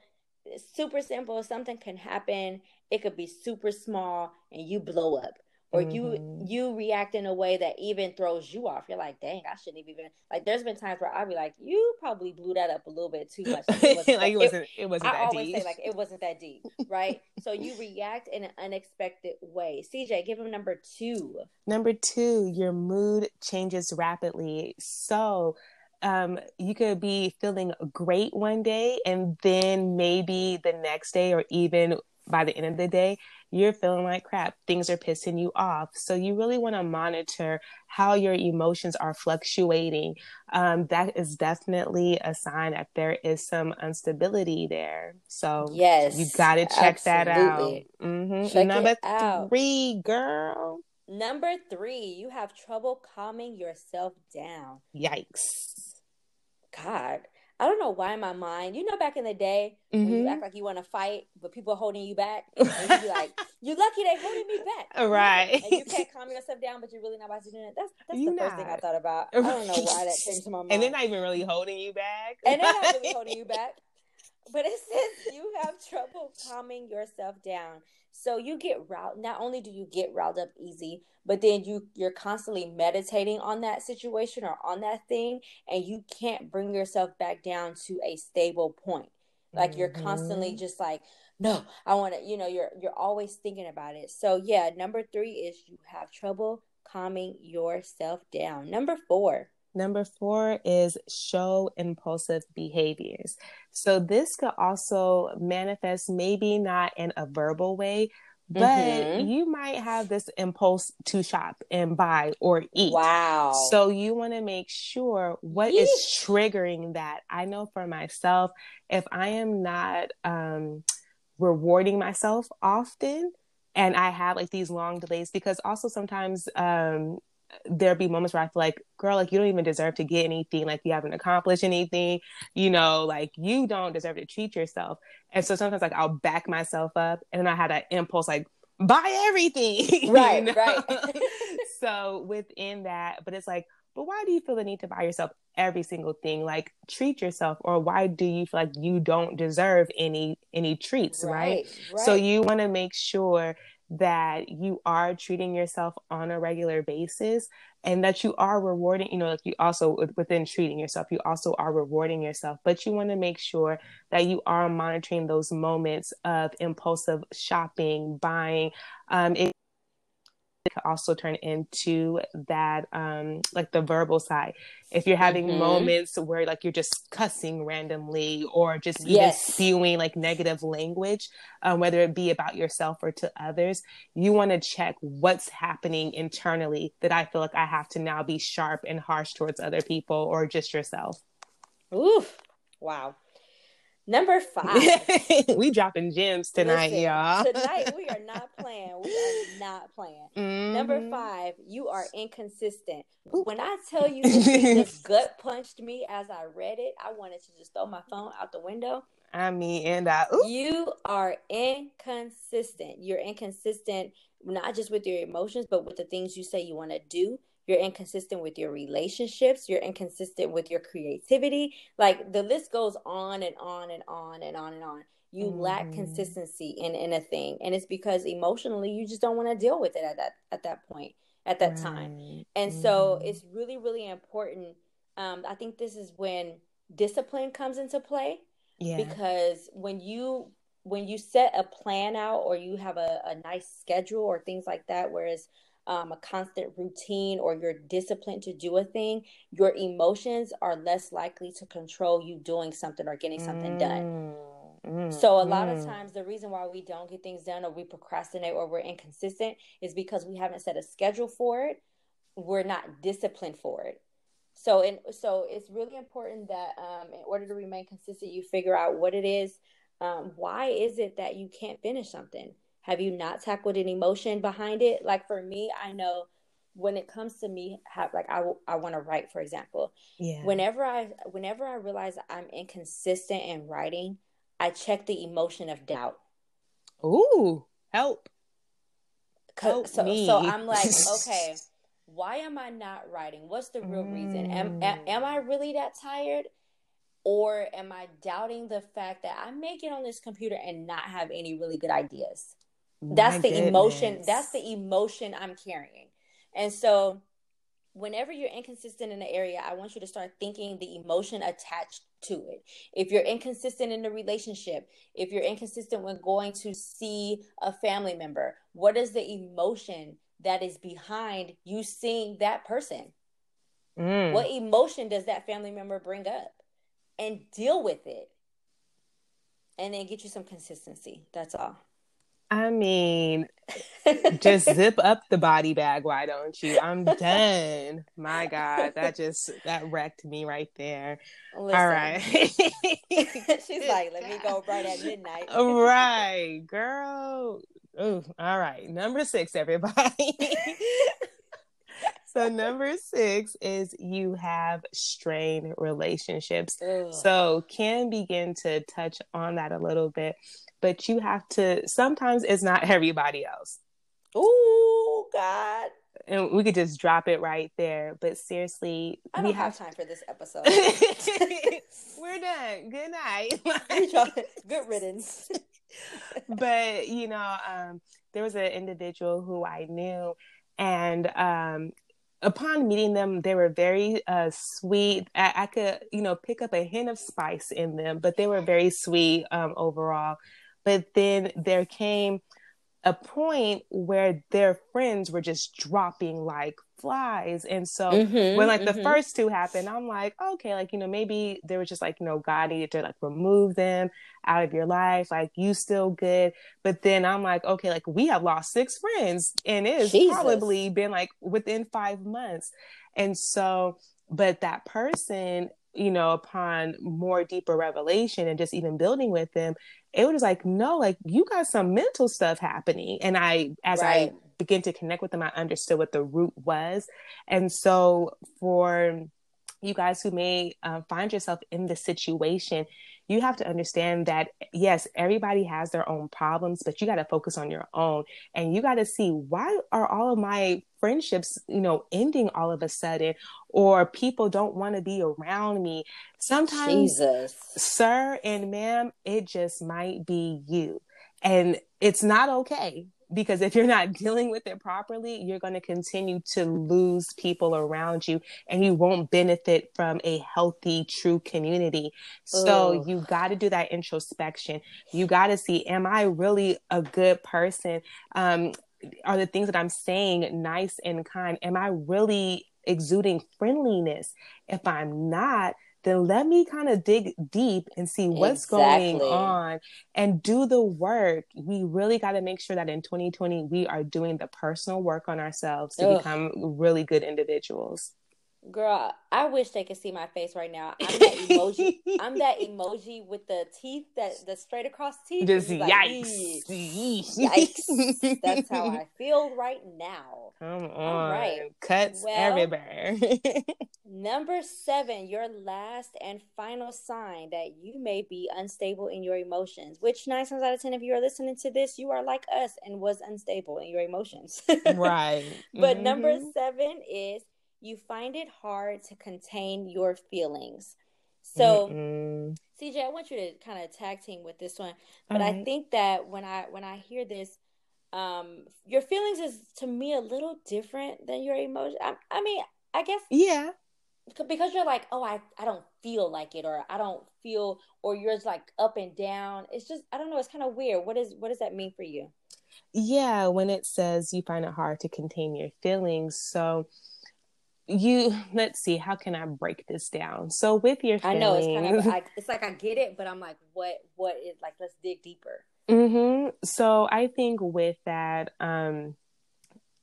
super simple, something can happen. It could be super small and you blow up. Or mm-hmm. you you react in a way that even throws you off. You're like, dang, I shouldn't even like. There's been times where I'll be like, you probably blew that up a little bit too much. Like, it wasn't, like, it wasn't, it wasn't I always deep. say like it wasn't that deep, right? so you react in an unexpected way. CJ, give him number two. Number two, your mood changes rapidly. So um, you could be feeling great one day and then maybe the next day or even by the end of the day, you're feeling like crap. Things are pissing you off. So you really want to monitor how your emotions are fluctuating. Um, that is definitely a sign that there is some instability there. So yes, you got to check absolutely. that out. Mm-hmm. Check Number out. three, girl. Number three, you have trouble calming yourself down. Yikes. God. I don't know why in my mind, you know, back in the day mm-hmm. when you mm-hmm. act like you want to fight, but people are holding you back, and you be like, "You're lucky they holding me back." Right. And you can't calm yourself down, but you're really not about to do it. That's that's the not. first thing I thought about. I don't know why that came to my mind. And they're not even really holding you back. and they're not really holding you back. But it says you have trouble calming yourself down. So you get riled. Not only do you get riled up easy, but then you you're constantly meditating on that situation or on that thing, and you can't bring yourself back down to a stable point. Like mm-hmm. you're constantly mm-hmm. just like, no, I want to. You know, you're you're always thinking about it. So yeah, number three is you have trouble calming yourself down. Number four. Number four is show impulsive behaviors. So this could also manifest maybe not in a verbal way, but mm-hmm. you might have this impulse to shop and buy or eat. Wow. So you want to make sure what Yeesh. is triggering that. I know for myself, if I am not um, rewarding myself often, and I have like these long delays because also sometimes um, there be moments where I feel like, girl, like you don't even deserve to get anything, like you haven't accomplished anything, you know, like you don't deserve to treat yourself. And so sometimes like I'll back myself up and then I had that impulse like buy everything. Right, you know? right. so within that, but it's like, but why do you feel the need to buy yourself every single thing? Like treat yourself, or why do you feel like you don't deserve any any treats, right? right? right. So you want to make sure that you are treating yourself on a regular basis and that you are rewarding you know like you also within treating yourself you also are rewarding yourself but you want to make sure that you are monitoring those moments of impulsive shopping buying um, it could also turn into that um like the verbal side if you're having mm-hmm. moments where like you're just cussing randomly or just even yes. spewing like negative language um, whether it be about yourself or to others you want to check what's happening internally that i feel like i have to now be sharp and harsh towards other people or just yourself oof wow Number five. we dropping gems tonight, Listen, y'all. tonight we are not playing. We are not playing. Mm-hmm. Number five, you are inconsistent. When I tell you this just gut punched me as I read it, I wanted to just throw my phone out the window. I mean, and I. Ooh. You are inconsistent. You're inconsistent not just with your emotions, but with the things you say you want to do you're inconsistent with your relationships, you're inconsistent with your creativity. Like the list goes on and on and on and on and on. You mm. lack consistency in, in a thing. And it's because emotionally you just don't want to deal with it at that at that point, at that right. time. And mm. so it's really, really important. Um, I think this is when discipline comes into play. Yeah. Because when you when you set a plan out or you have a, a nice schedule or things like that, whereas um, a constant routine or you're disciplined to do a thing, your emotions are less likely to control you doing something or getting something mm. done. Mm, so a lot mm. of times the reason why we don't get things done or we procrastinate or we're inconsistent is because we haven't set a schedule for it. We're not disciplined for it. So and so it's really important that um, in order to remain consistent, you figure out what it is. Um, why is it that you can't finish something? Have you not tackled an emotion behind it? Like for me, I know when it comes to me have like I, I want to write for example. Yeah. Whenever i whenever i realize i'm inconsistent in writing i check the emotion of doubt. Ooh help. Help so me. so i'm like okay why am i not writing? What's the real mm. reason? Am, am, am i really that tired? Or am i doubting the fact that i may get on this computer and not have any really good ideas that's My the goodness. emotion that's the emotion i'm carrying. And so whenever you're inconsistent in an area i want you to start thinking the emotion attached to it. If you're inconsistent in the relationship if you're inconsistent when going to see a family member what is the emotion that is behind you seeing that person? Mm. what emotion does that family member bring up? And deal with it. And then get you some consistency. That's all I mean, just zip up the body bag, why don't you? I'm done. My God, that just that wrecked me right there. Listen. All right. She's like, let me go right at midnight. right, girl. Ooh, all right. Number six, everybody. so number six is you have strained relationships. Ugh. So can begin to touch on that a little bit but you have to sometimes it's not everybody else. Oh God. And we could just drop it right there. But seriously, I don't we have, have time for this episode. We're done. Good night. Good riddance. but you know, um, there was an individual who I knew, and um, upon meeting them, they were very uh, sweet. I, I, could, you know, pick up a hint of spice in them, but they were very sweet um, overall. But then there came a point where their friends were just dropping like flies. And so mm-hmm, when like mm-hmm. the first two happened, I'm like, okay, like, you know, maybe there was just like, you know, God needed to like remove them out of your life. Like you still good. But then I'm like, okay, like we have lost six friends and it's probably been like within five months. And so, but that person you know, upon more deeper revelation and just even building with them, it was like, no, like you got some mental stuff happening. And I, as right. I begin to connect with them, I understood what the root was. And so for you guys who may uh, find yourself in the situation, you have to understand that yes, everybody has their own problems, but you got to focus on your own and you got to see why are all of my friendships, you know, ending all of a sudden or people don't want to be around me. Sometimes, Jesus. sir and ma'am, it just might be you. And it's not okay because if you're not dealing with it properly, you're going to continue to lose people around you and you won't benefit from a healthy, true community. So you got to do that introspection. You got to see, am I really a good person? Um, are the things that I'm saying nice and kind? Am I really exuding friendliness? If I'm not, then let me kind of dig deep and see what's exactly. going on and do the work. We really got to make sure that in 2020 we are doing the personal work on ourselves to Ugh. become really good individuals. Girl, I wish they could see my face right now. I'm that emoji. I'm that emoji with the teeth that the straight across teeth. Just like, yikes. Yikes. That's how I feel right now. Come on. All right. Cuts well, everywhere. number seven, your last and final sign that you may be unstable in your emotions. Which nine times out of ten, if you are listening to this, you are like us and was unstable in your emotions. right. But mm-hmm. number seven is you find it hard to contain your feelings. So, Mm-mm. CJ, I want you to kind of tag team with this one, but right. I think that when I when I hear this, um, your feelings is to me a little different than your emotion. I, I mean, I guess yeah, because you're like, oh, I I don't feel like it, or I don't feel, or you're like up and down. It's just I don't know. It's kind of weird. What is what does that mean for you? Yeah, when it says you find it hard to contain your feelings, so you let's see how can i break this down? So with your feelings, i know it's kind of I, it's like i get it but i'm like what what is like let's dig deeper. Mm-hmm. so i think with that um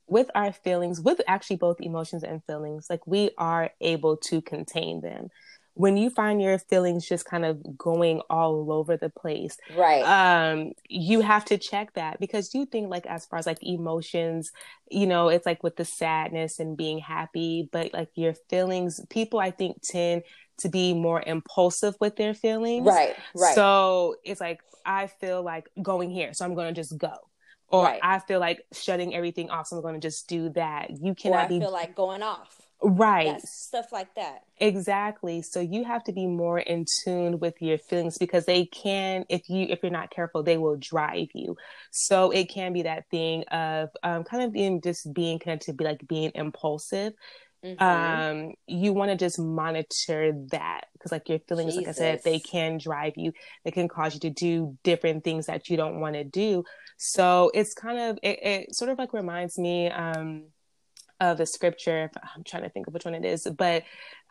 with our feelings with actually both emotions and feelings like we are able to contain them when you find your feelings just kind of going all over the place right. um you have to check that because you think like as far as like emotions you know it's like with the sadness and being happy but like your feelings people i think tend to be more impulsive with their feelings. Right right. So it's like i feel like going here so i'm going to just go. Or right. I feel like shutting everything off, so I'm going to just do that. You cannot or I be feel like going off right. That's stuff like that. Exactly. So you have to be more in tune with your feelings because they can if you if you're not careful they will drive you. So it can be that thing of um, kind of being just being connected to be like being impulsive. Mm-hmm. um you want to just monitor that because like your feelings Jesus. like i said they can drive you. They can cause you to do different things that you don't want to do. So it's kind of it, it sort of like reminds me um of the scripture. I'm trying to think of which one it is, but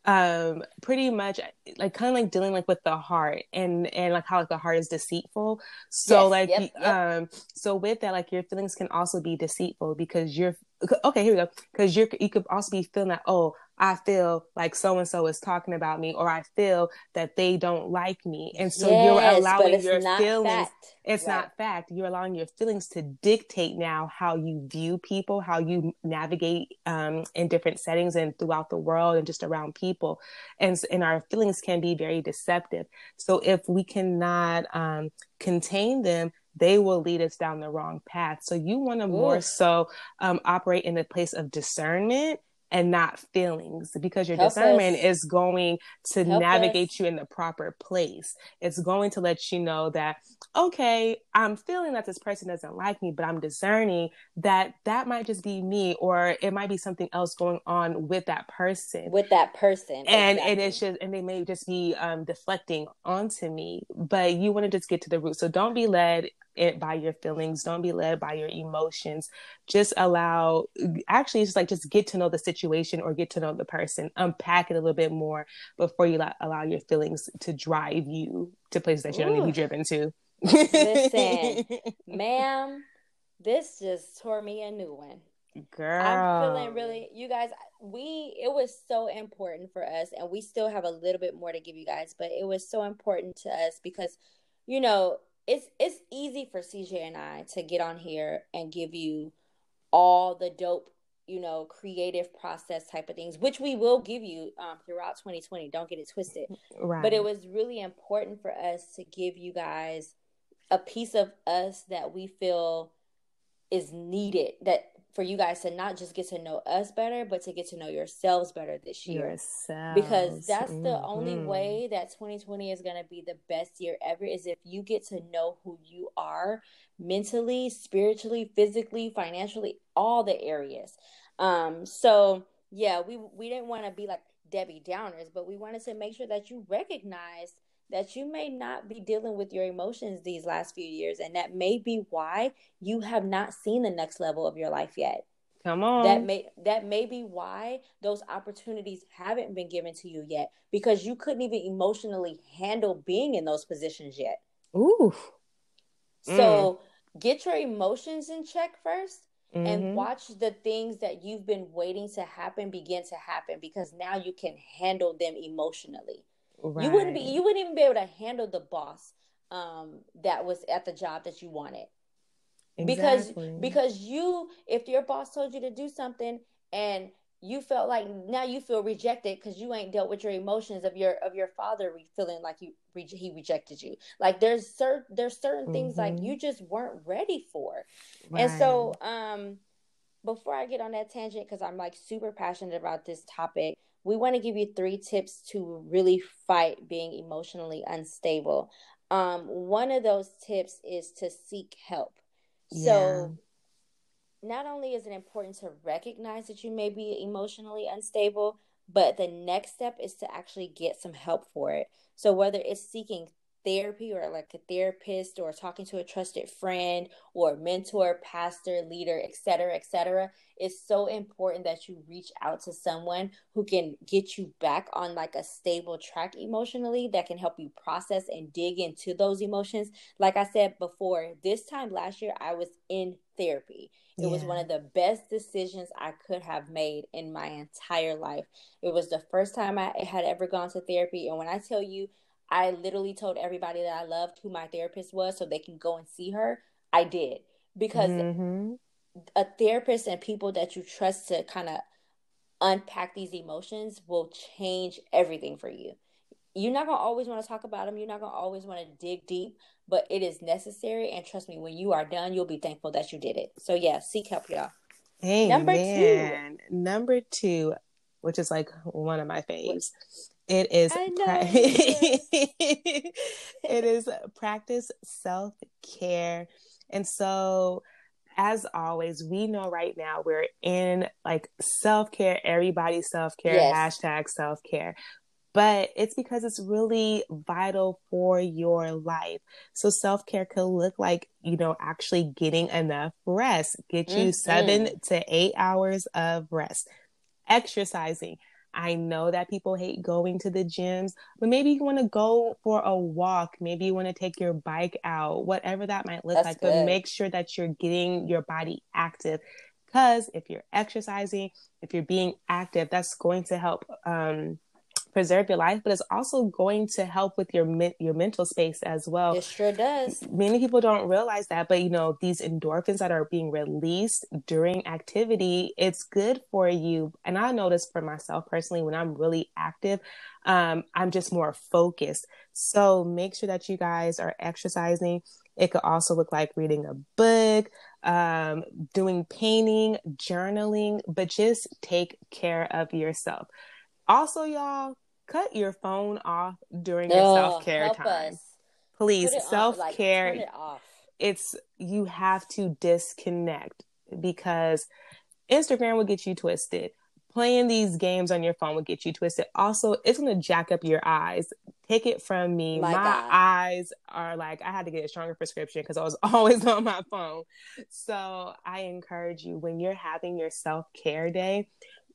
um pretty much like kind of like dealing like with the heart and and like how like the heart is deceitful so yes, like yep, yep. um so with that like your feelings can also be deceitful because you're okay here we go because you're you could also be feeling that oh I feel like so and so is talking about me, or I feel that they don't like me. And so yes, you're allowing your feelings. Fact. It's right. not fact. You're allowing your feelings to dictate now how you view people, how you navigate um, in different settings and throughout the world and just around people. And, and our feelings can be very deceptive. So if we cannot um, contain them, they will lead us down the wrong path. So you want to more so um, operate in a place of discernment and not feelings because your Help discernment us. is going to Help navigate us. you in the proper place. It's going to let you know that, okay, I'm feeling that this person doesn't like me, but I'm discerning that that might just be me or it might be something else going on with that person. With that person. And, exactly. and it's just, and they may just be um, deflecting onto me, but you want to just get to the root. So don't be led it by your feelings. Don't be led by your emotions. Just allow actually just like just get to know the situation or get to know the person. Unpack it a little bit more before you allow your feelings to drive you to places that you don't need to be driven to. Listen ma'am this just tore me a new one. Girl i'm feeling really you guys we it was so important for us and we still have a little bit more to give you guys but it was so important to us because you know it's it's easy for CJ and I to get on here and give you all the dope, you know, creative process type of things, which we will give you um, throughout 2020. Don't get it twisted. Right. But it was really important for us to give you guys a piece of us that we feel is needed that for you guys to not just get to know us better, but to get to know yourselves better this year. Yourselves. Because that's mm-hmm. the only way that 2020 is going to be the best year ever is if you get to know who you are mentally, spiritually, physically, financially, all the areas. Um so yeah, we we didn't want to be like Debbie Downers, but we wanted to make sure that you recognize that you may not be dealing with your emotions these last few years and that may be why you have not seen the next level of your life yet. Come on. that may that may be why those opportunities haven't been given to you yet because you couldn't even emotionally handle being in those positions yet. Ooh. So mm. get your emotions in check 1st mm-hmm. and watch the things that you've been waiting to happen begin to happen because now you can handle them emotionally Right. You wouldn't be you wouldn't even be able to handle the boss um, that was at the job that you wanted. Exactly. Because because you if your boss told you to do something and you felt like now you feel rejected because you ain't dealt with your emotions of your of your father feeling like you he rejected you like there's certain there's certain mm-hmm. things like mm-hmm. you just weren't ready for right. and so um before i get on that tangent because i'm like super passionate about this topic we want to give you three tips to really fight being emotionally unstable. Um, one of those tips is to seek help. Yeah. So, not only is it important to recognize that you may be emotionally unstable, but the next step is to actually get some help for it. So, whether it's seeking therapy or like a therapist or talking to a trusted friend or mentor, pastor, leader, etc., etc., it's so important that you reach out to someone who can get you back on like a stable track emotionally that can help you process and dig into those emotions. Like I said before, this time last year I was in therapy. It yeah. was one of the best decisions I could have made in my entire life. It was the first time I had ever gone to therapy. And when I tell you, I literally told everybody that I loved who my therapist was so they can go and see her. I did because mm-hmm. a therapist and people that you trust to kind of unpack these emotions will change everything for you. You're not going to always want to talk about them. You're not going to always want to dig deep, but it is necessary. And trust me, when you are done, you'll be thankful that you did it. So, yeah, seek help, y'all. Amen. Number two. Number two, which is like one of my faves. It is pra- it is practice self-care. And so as always, we know right now we're in like self-care, everybody's self-care, yes. hashtag self-care but it's because it's really vital for your life. So self care could look like, you know, actually getting enough rest, get you mm-hmm. seven to eight hours of rest, exercising. I know that people hate going to the gyms, but maybe you want to go for a walk. Maybe you want to take your bike out, whatever that might look That's like, good. but make sure that you're getting your body active. Because if you're exercising, if you're being active, that's going to help um, preserve your life, but it's also going to help with your your mental space as well. It sure does. Many people don't realize that, but you know these endorphins that are being released during activity, it's good for you. And I notice for myself personally, when I'm really active, um, I'm just more focused. So make sure that you guys are exercising. It could also look like reading a book, um, doing painting, journaling, but just take care of yourself. Also, y'all, cut your phone off during your oh, self care time. Us. Please, self care. Like, it it's you have to disconnect because Instagram will get you twisted. Playing these games on your phone will get you twisted. Also, it's gonna jack up your eyes. Take it from me. My, my eyes are like I had to get a stronger prescription because I was always on my phone. So I encourage you when you're having your self care day,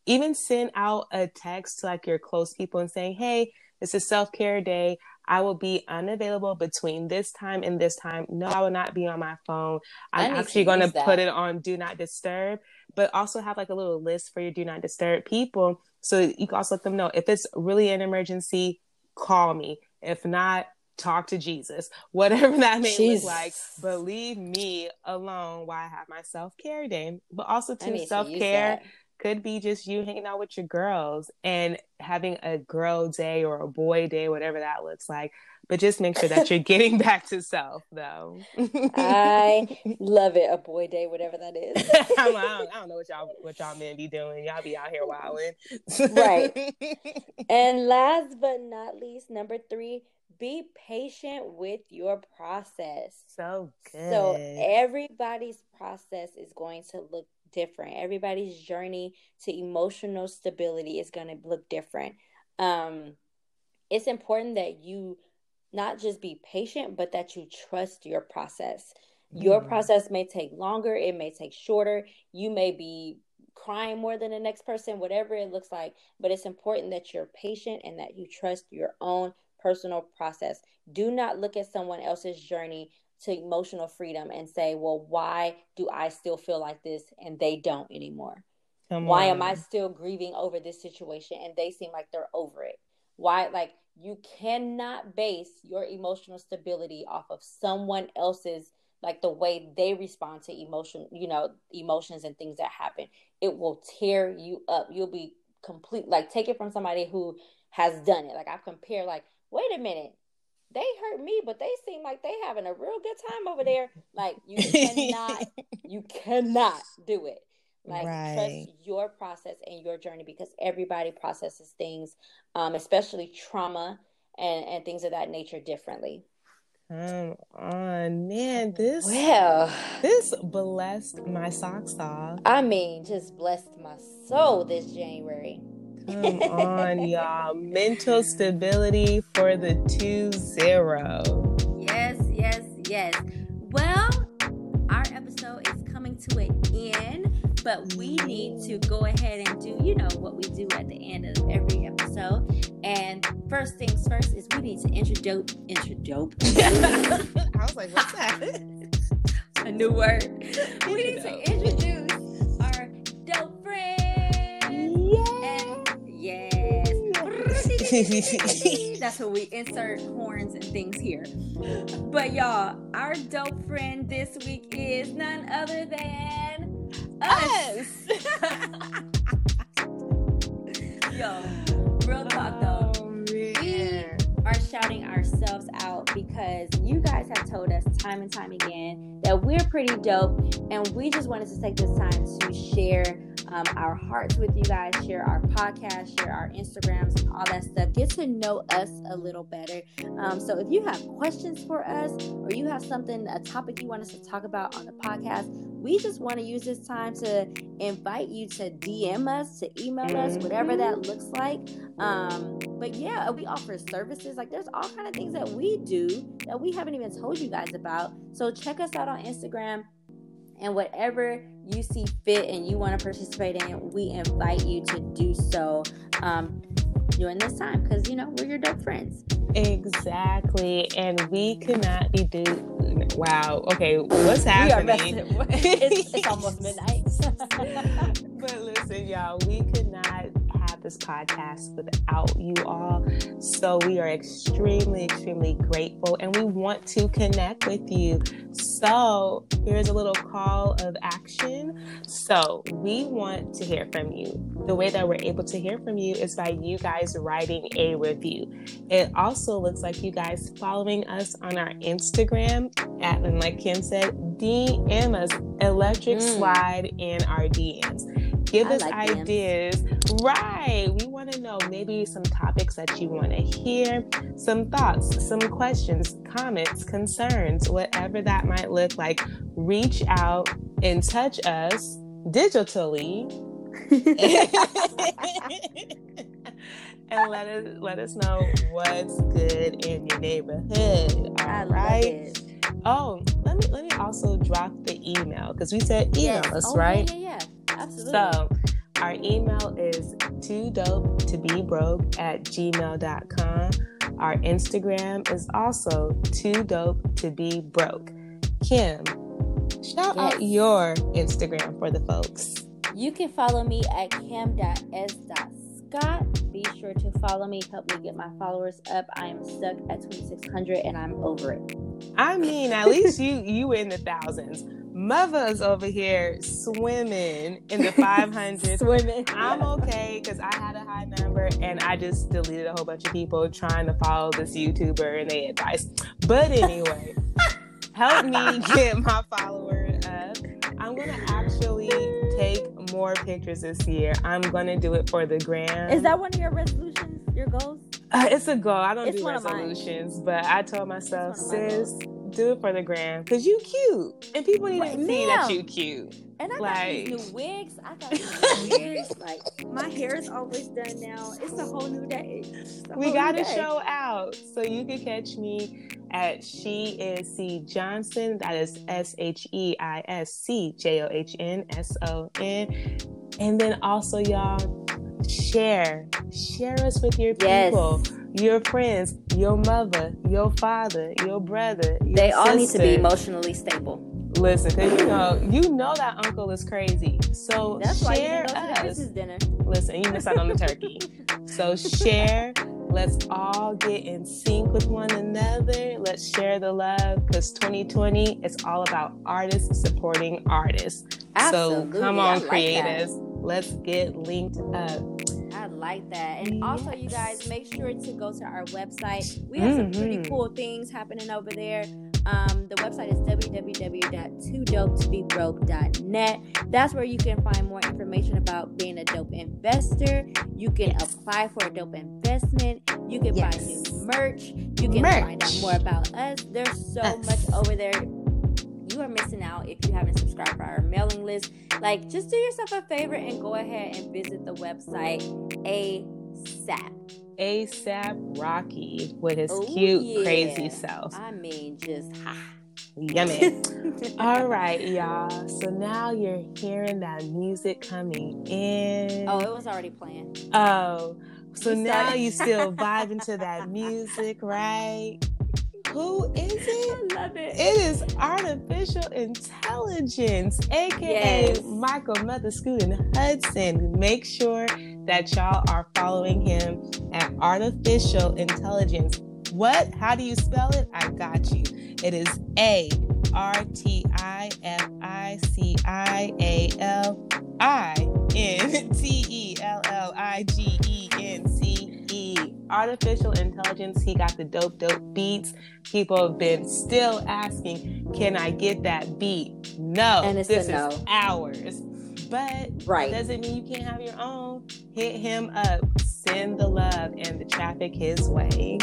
even send out a text to like your close people and saying, Hey, it's a self care day. I will be unavailable between this time and this time. No, I will not be on my phone. I'm actually going to put it on do not disturb, but also have like a little list for your do not disturb people. So you can also let them know if it's really an emergency, call me. If not, talk to Jesus, whatever that may Jeez. look like. But leave me alone while I have my self care day. But also to self care could be just you hanging out with your girls and having a girl day or a boy day, whatever that looks like. But just make sure that you're getting back to self, though. I love it. A boy day, whatever that is. I, don't, I don't know what y'all what y'all men be doing. Y'all be out here wilding, right? And last but not least, number three, be patient with your process. So good. So everybody's process is going to look different. Everybody's journey to emotional stability is going to look different. Um, it's important that you not just be patient, but that you trust your process. Mm. Your process may take longer, it may take shorter. You may be crying more than the next person, whatever it looks like. But it's important that you're patient and that you trust your own personal process. Do not look at someone else's journey to emotional freedom and say, well, why do I still feel like this and they don't anymore? Come why on. am I still grieving over this situation and they seem like they're over it? Why, like, you cannot base your emotional stability off of someone else's like the way they respond to emotion you know emotions and things that happen it will tear you up you'll be complete like take it from somebody who has done it like i've compared like wait a minute they hurt me, but they seem like they having a real good time over there. Like you cannot, you cannot do it. Like right. trust your process and your journey because everybody processes things, um, especially trauma and and things of that nature differently. Come on, man! This well, this blessed my socks off. I mean, just blessed my soul this January. Come on, y'all. Mental stability for the 2 0. Yes, yes, yes. Well, our episode is coming to an end, but we need to go ahead and do, you know, what we do at the end of every episode. And first things first is we need to introduce, introduce. I was like, what's that? A new word. We need to introduce That's when we insert horns and things here. But y'all, our dope friend this week is none other than us. Yo, real talk though. Oh, we are shouting ourselves out because you guys have told us time and time again that we're pretty dope and we just wanted to take this time to share um, our hearts with you guys, share our podcast, share our Instagrams, and all that stuff. Get to know us a little better. Um, so if you have questions for us or you have something, a topic you want us to talk about on the podcast, we just want to use this time to invite you to DM us, to email mm-hmm. us, whatever that mm-hmm. looks like. Um, but yeah, we offer services. Like there's all kind of things that we do that we haven't even told you guys about. So check us out on Instagram and whatever you see fit and you want to participate in, we invite you to do so um, during this time because you know we're your dope friends. Exactly, and we could not be do. Wow. Okay, what's happening? it's, it's almost midnight. but listen, y'all, we could not this podcast without you all. So we are extremely, extremely grateful and we want to connect with you. So here's a little call of action. So we want to hear from you. The way that we're able to hear from you is by you guys writing a review. It also looks like you guys following us on our Instagram at, and like Kim said, DM us electric mm. slide in our DMs. Give I us like ideas. Them. Right. We want to know maybe some topics that you want to hear, some thoughts, some questions, comments, concerns, whatever that might look like. Reach out and touch us digitally. and let us let us know what's good in your neighborhood. All right. Oh, let me let me also drop the email because we said email yes. us, oh, right? Yeah, yeah, yeah. Absolutely. So our email is too dope to be broke at gmail.com. Our Instagram is also too dope to be broke. Kim, shout yes. out your Instagram for the folks. You can follow me at kim.s.scott. Be sure to follow me, help me get my followers up. I am stuck at 2600 and I'm over it. I mean, at least you you in the thousands. Mother's over here swimming in the 500. swimming. I'm okay because I had a high number and I just deleted a whole bunch of people trying to follow this YouTuber and they advice. But anyway, help me get my follower up. I'm going to actually take more pictures this year. I'm going to do it for the gram. Is that one of your resolutions, your goals? Uh, it's a goal. I don't it's do resolutions, but I told myself, sis, do it for the gram because you cute and people need to see that you cute. And I like, got these new wigs. I got these wigs. Like my hair is always done now. It's a whole new day. We got to show out, so you can catch me at she is C Johnson. That is S H E I S C J O H N S O N. And then also, y'all share, share us with your people. Yes your friends, your mother, your father, your brother. Your they all need to be emotionally stable. Listen, because you know, you know that uncle is crazy. So That's share why you us. dinner. Listen, you missed out on the turkey. so share. Let's all get in sync with one another. Let's share the love because 2020 is all about artists supporting artists. Absolutely. So come on, like creators. That. Let's get linked up. I like that. And also, you guys, make sure to go to our website. We have mm-hmm. some pretty mm-hmm. cool things happening over there. Um, the website is www.toodopetobebroke.net. That's where you can find more information about being a dope investor. You can yes. apply for a dope investment. You can yes. buy new merch. You can merch. find out more about us. There's so us. much over there you are missing out if you haven't subscribed for our mailing list. Like, just do yourself a favor and go ahead and visit the website ASAP. ASAP Rocky with his Ooh, cute, yeah. crazy self. I mean, just ha. Yummy. All right, y'all. So now you're hearing that music coming in. Oh, it was already playing. Oh, so now you still vibing to that music, right? Who is it? I love it. It is artificial intelligence, aka yes. Michael Motherscoot Hudson. Make sure that y'all are following him at artificial intelligence. What? How do you spell it? I got you. It is A R T I F I C I A L I N T E L L I G E N artificial intelligence. He got the dope, dope beats. People have been still asking, can I get that beat? No, and it's this no. is ours. But right. doesn't mean you can't have your own. Hit him up. Send the love and the traffic his way.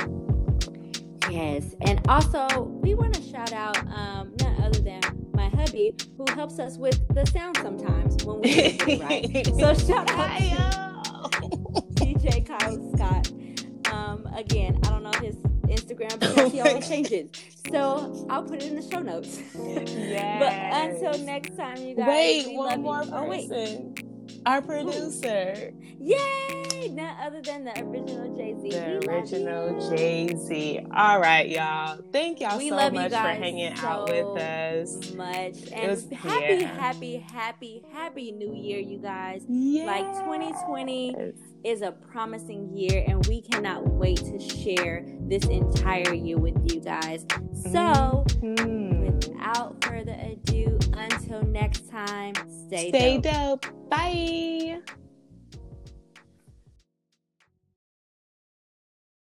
Yes. And also, we want to shout out um, none other than my hubby who helps us with the sound sometimes when we get it right. So shout out to DJ Kyle Scott. Again, I don't know his Instagram because he always changes. So I'll put it in the show notes. Yes. but until next time, you guys. Wait, we one love more you. Oh, wait. Our producer. Yay! None other than the original Jay Z. The original Jay Z. All right, y'all. Thank y'all We so love you much for hanging so out with us. Much and was- happy, yeah. happy, happy, happy New Year, you guys. Yes. Like 2020 is a promising year, and we cannot wait to share this entire year with you guys. So, Hmm. without further ado, until next time, stay, Stay dope. dope. Bye.